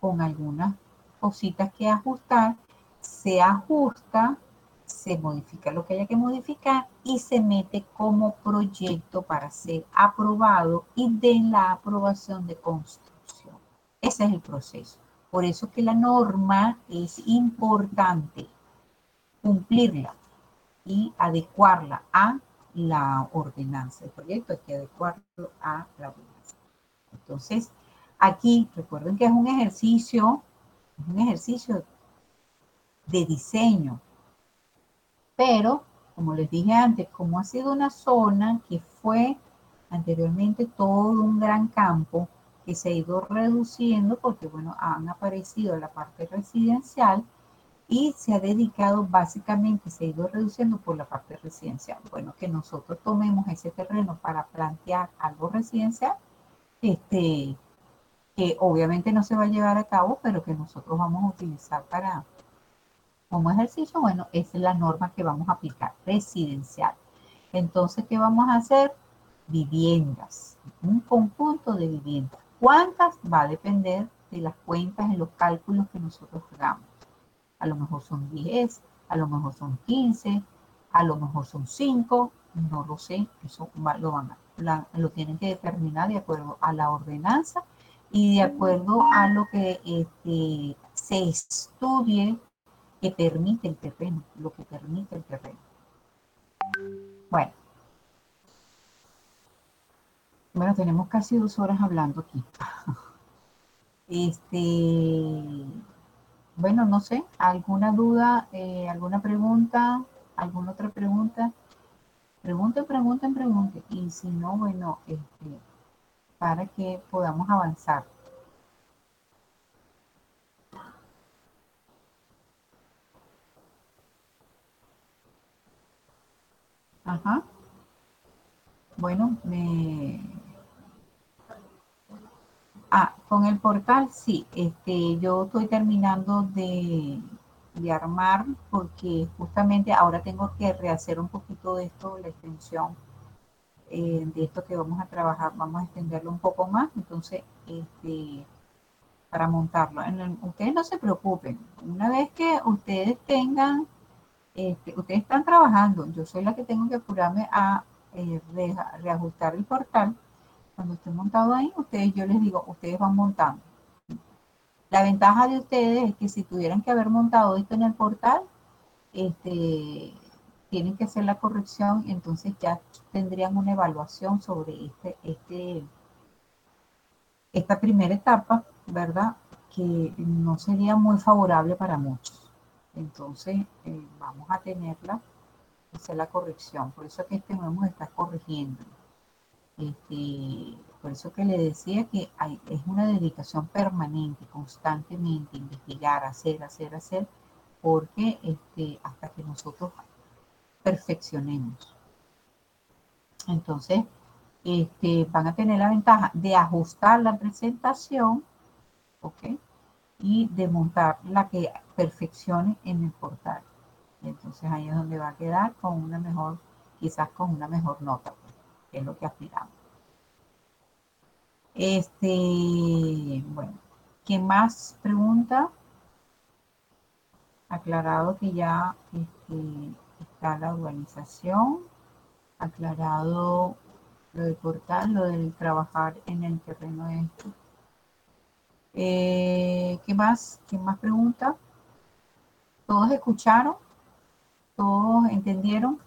Speaker 1: con algunas cositas que ajustar, se ajusta, se modifica lo que haya que modificar y se mete como proyecto para ser aprobado y de la aprobación de construcción. Ese es el proceso. Por eso que la norma es importante cumplirla y adecuarla a la ordenanza. El proyecto hay que adecuarlo a la ordenanza. Entonces, aquí recuerden que es un ejercicio, es un ejercicio de diseño. Pero, como les dije antes, como ha sido una zona que fue anteriormente todo un gran campo que se ha ido reduciendo porque, bueno, han aparecido la parte residencial y se ha dedicado básicamente, se ha ido reduciendo por la parte residencial. Bueno, que nosotros tomemos ese terreno para plantear algo residencial, este, que obviamente no se va a llevar a cabo, pero que nosotros vamos a utilizar para, como ejercicio, bueno, es la norma que vamos a aplicar, residencial. Entonces, ¿qué vamos a hacer? Viviendas, un conjunto de viviendas. ¿Cuántas? Va a depender de las cuentas en los cálculos que nosotros hagamos. A lo mejor son 10, a lo mejor son 15, a lo mejor son 5, no lo sé, eso lo, van lo tienen que determinar de acuerdo a la ordenanza y de acuerdo a lo que este, se estudie que permite el terreno, lo que permite el terreno. Bueno. Bueno, tenemos casi dos horas hablando aquí. [laughs] Este, bueno, no sé, ¿alguna duda, eh, alguna pregunta, alguna otra pregunta? Pregunten, pregunten, pregunten. Y si no, bueno, este, para que podamos avanzar. Ajá. Bueno, me... Ah, con el portal, sí. Este, yo estoy terminando de, de armar porque justamente ahora tengo que rehacer un poquito de esto, la extensión eh, de esto que vamos a trabajar, vamos a extenderlo un poco más, entonces, este, para montarlo. ustedes no se preocupen, una vez que ustedes tengan, este, ustedes están trabajando, yo soy la que tengo que apurarme a eh, reajustar el portal. Cuando esté montado ahí, ustedes, yo les digo, ustedes van montando. La ventaja de ustedes es que si tuvieran que haber montado esto en el portal, este, tienen que hacer la corrección, entonces ya tendrían una evaluación sobre este, este, esta primera etapa, ¿verdad? Que no sería muy favorable para muchos. Entonces, eh, vamos a tenerla, hacer la corrección. Por eso que este nuevo está corrigiendo. Este, por eso que le decía que es una dedicación permanente, constantemente, investigar, hacer, hacer, hacer, porque este, hasta que nosotros perfeccionemos. Entonces, este, van a tener la ventaja de ajustar la presentación, ¿ok? Y de montar la que perfeccione en el portal. Entonces ahí es donde va a quedar con una mejor, quizás con una mejor nota, es lo que aspiramos. Este, bueno, ¿qué más pregunta? Aclarado que ya este, está la organización, aclarado lo del portal, lo del trabajar en el terreno de esto. Eh, ¿Qué más? ¿Qué más pregunta? ¿Todos escucharon? ¿Todos entendieron?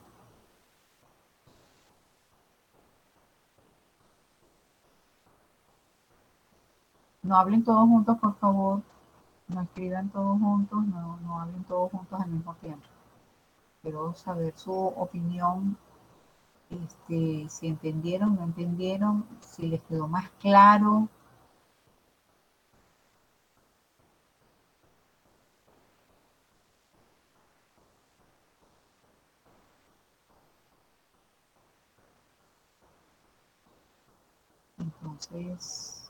Speaker 1: No hablen todos juntos, por favor. No escriban todos juntos, no, no hablen todos juntos al mismo tiempo. Quiero saber su opinión, este, si entendieron, no entendieron, si les quedó más claro. Entonces,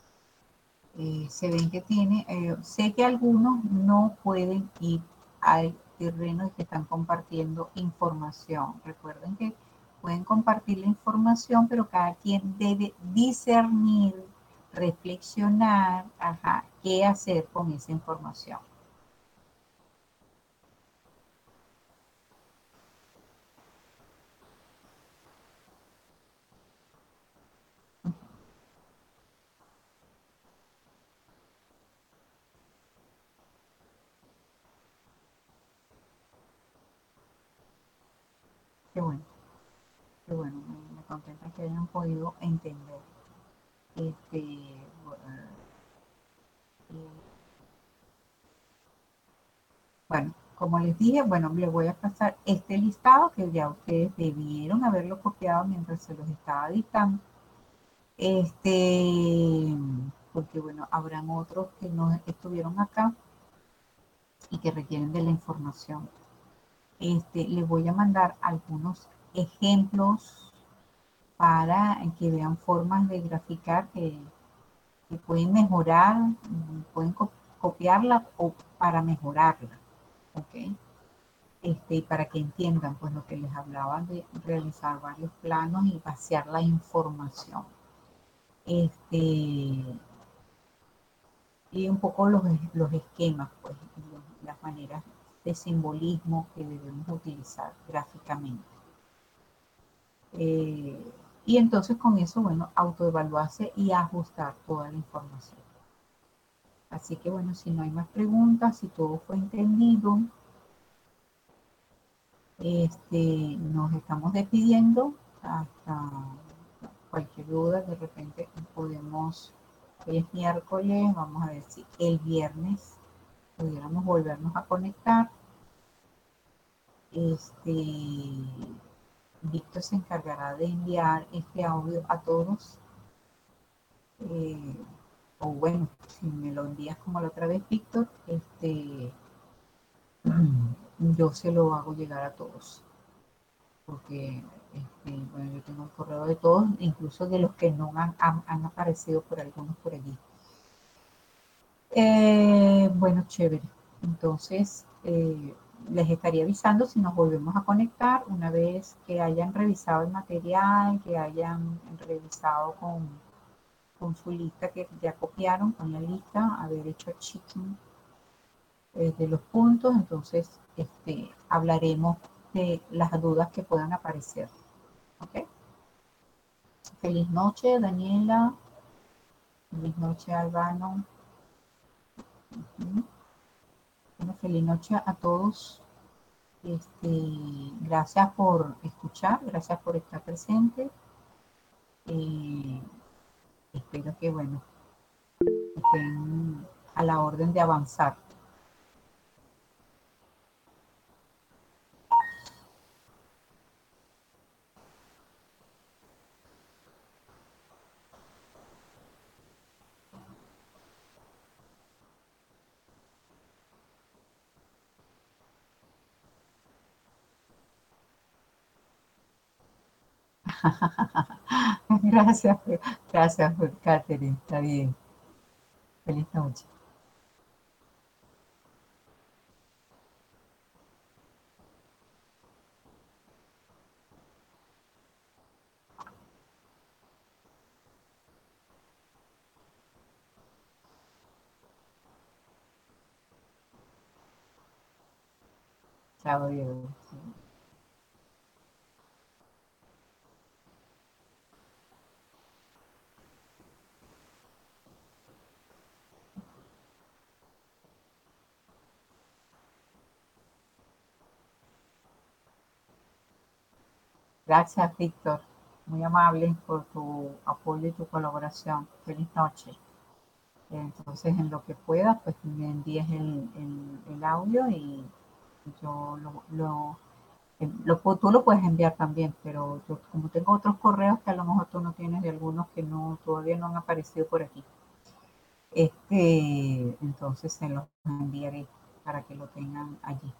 Speaker 1: eh, se ven que tiene, eh, sé que algunos no pueden ir al terreno y que están compartiendo información. Recuerden que pueden compartir la información, pero cada quien debe discernir, reflexionar, ajá, qué hacer con esa información. Qué bueno. Qué bueno, me, contenta hayan podido entender. Este, eh, bueno, como les dije, bueno, les voy a pasar este listado que ya ustedes debieron haberlo copiado mientras se los estaba dictando. Este, porque bueno, habrán otros que no estuvieron acá y que requieren de la información este, les voy a mandar algunos ejemplos para que vean formas de graficar que, pueden mejorar, pueden copiarla o para mejorarla. ¿ok? Este, para que entiendan pues lo que les hablaba de realizar varios planos y vaciar la información. Este, y un poco los, los esquemas, pues, las maneras de simbolismo que debemos utilizar gráficamente. Eh, y entonces con eso, bueno, autoevaluarse y ajustar toda la información. Así que bueno, si no hay más preguntas, si todo fue entendido, este, nos estamos despidiendo hasta cualquier duda, de repente podemos, hoy es miércoles, vamos a ver si el viernes pudiéramos volvernos a conectar. Este, Víctor se encargará de enviar este audio a todos. Eh, o bueno, si me lo envías como la otra vez, Víctor, este, [clears throat] yo se lo hago llegar a todos. Porque este, bueno, yo tengo el correo de todos, incluso de los que no han, aparecido por algunos por allí. Eh, bueno, chévere. Entonces, eh, les estaría avisando si nos volvemos a conectar una vez que hayan revisado el material, que hayan revisado con, con su lista que ya copiaron, con la lista, haber hecho checking eh, de los puntos. Entonces, este, hablaremos de las dudas que puedan aparecer. Feliz noche, Daniela. Feliz noche, Albano. Bueno, feliz noche a todos. Este, gracias por escuchar, gracias por estar presente. Eh, espero que, bueno, estén a la orden de avanzar. [laughs] gracias, gracias, Catherine. Está bien. Feliz noche. Chao, Diego. Gracias, Víctor. Muy amable por tu apoyo y tu colaboración. Feliz noche. Entonces, en lo que pueda, pues me envíes el, audio y yo lo, lo, tú lo puedes enviar también, pero yo como tengo otros correos que a lo mejor tú no tienes de algunos que no todavía no han aparecido por aquí, este, entonces se los enviaré para que lo tengan allí.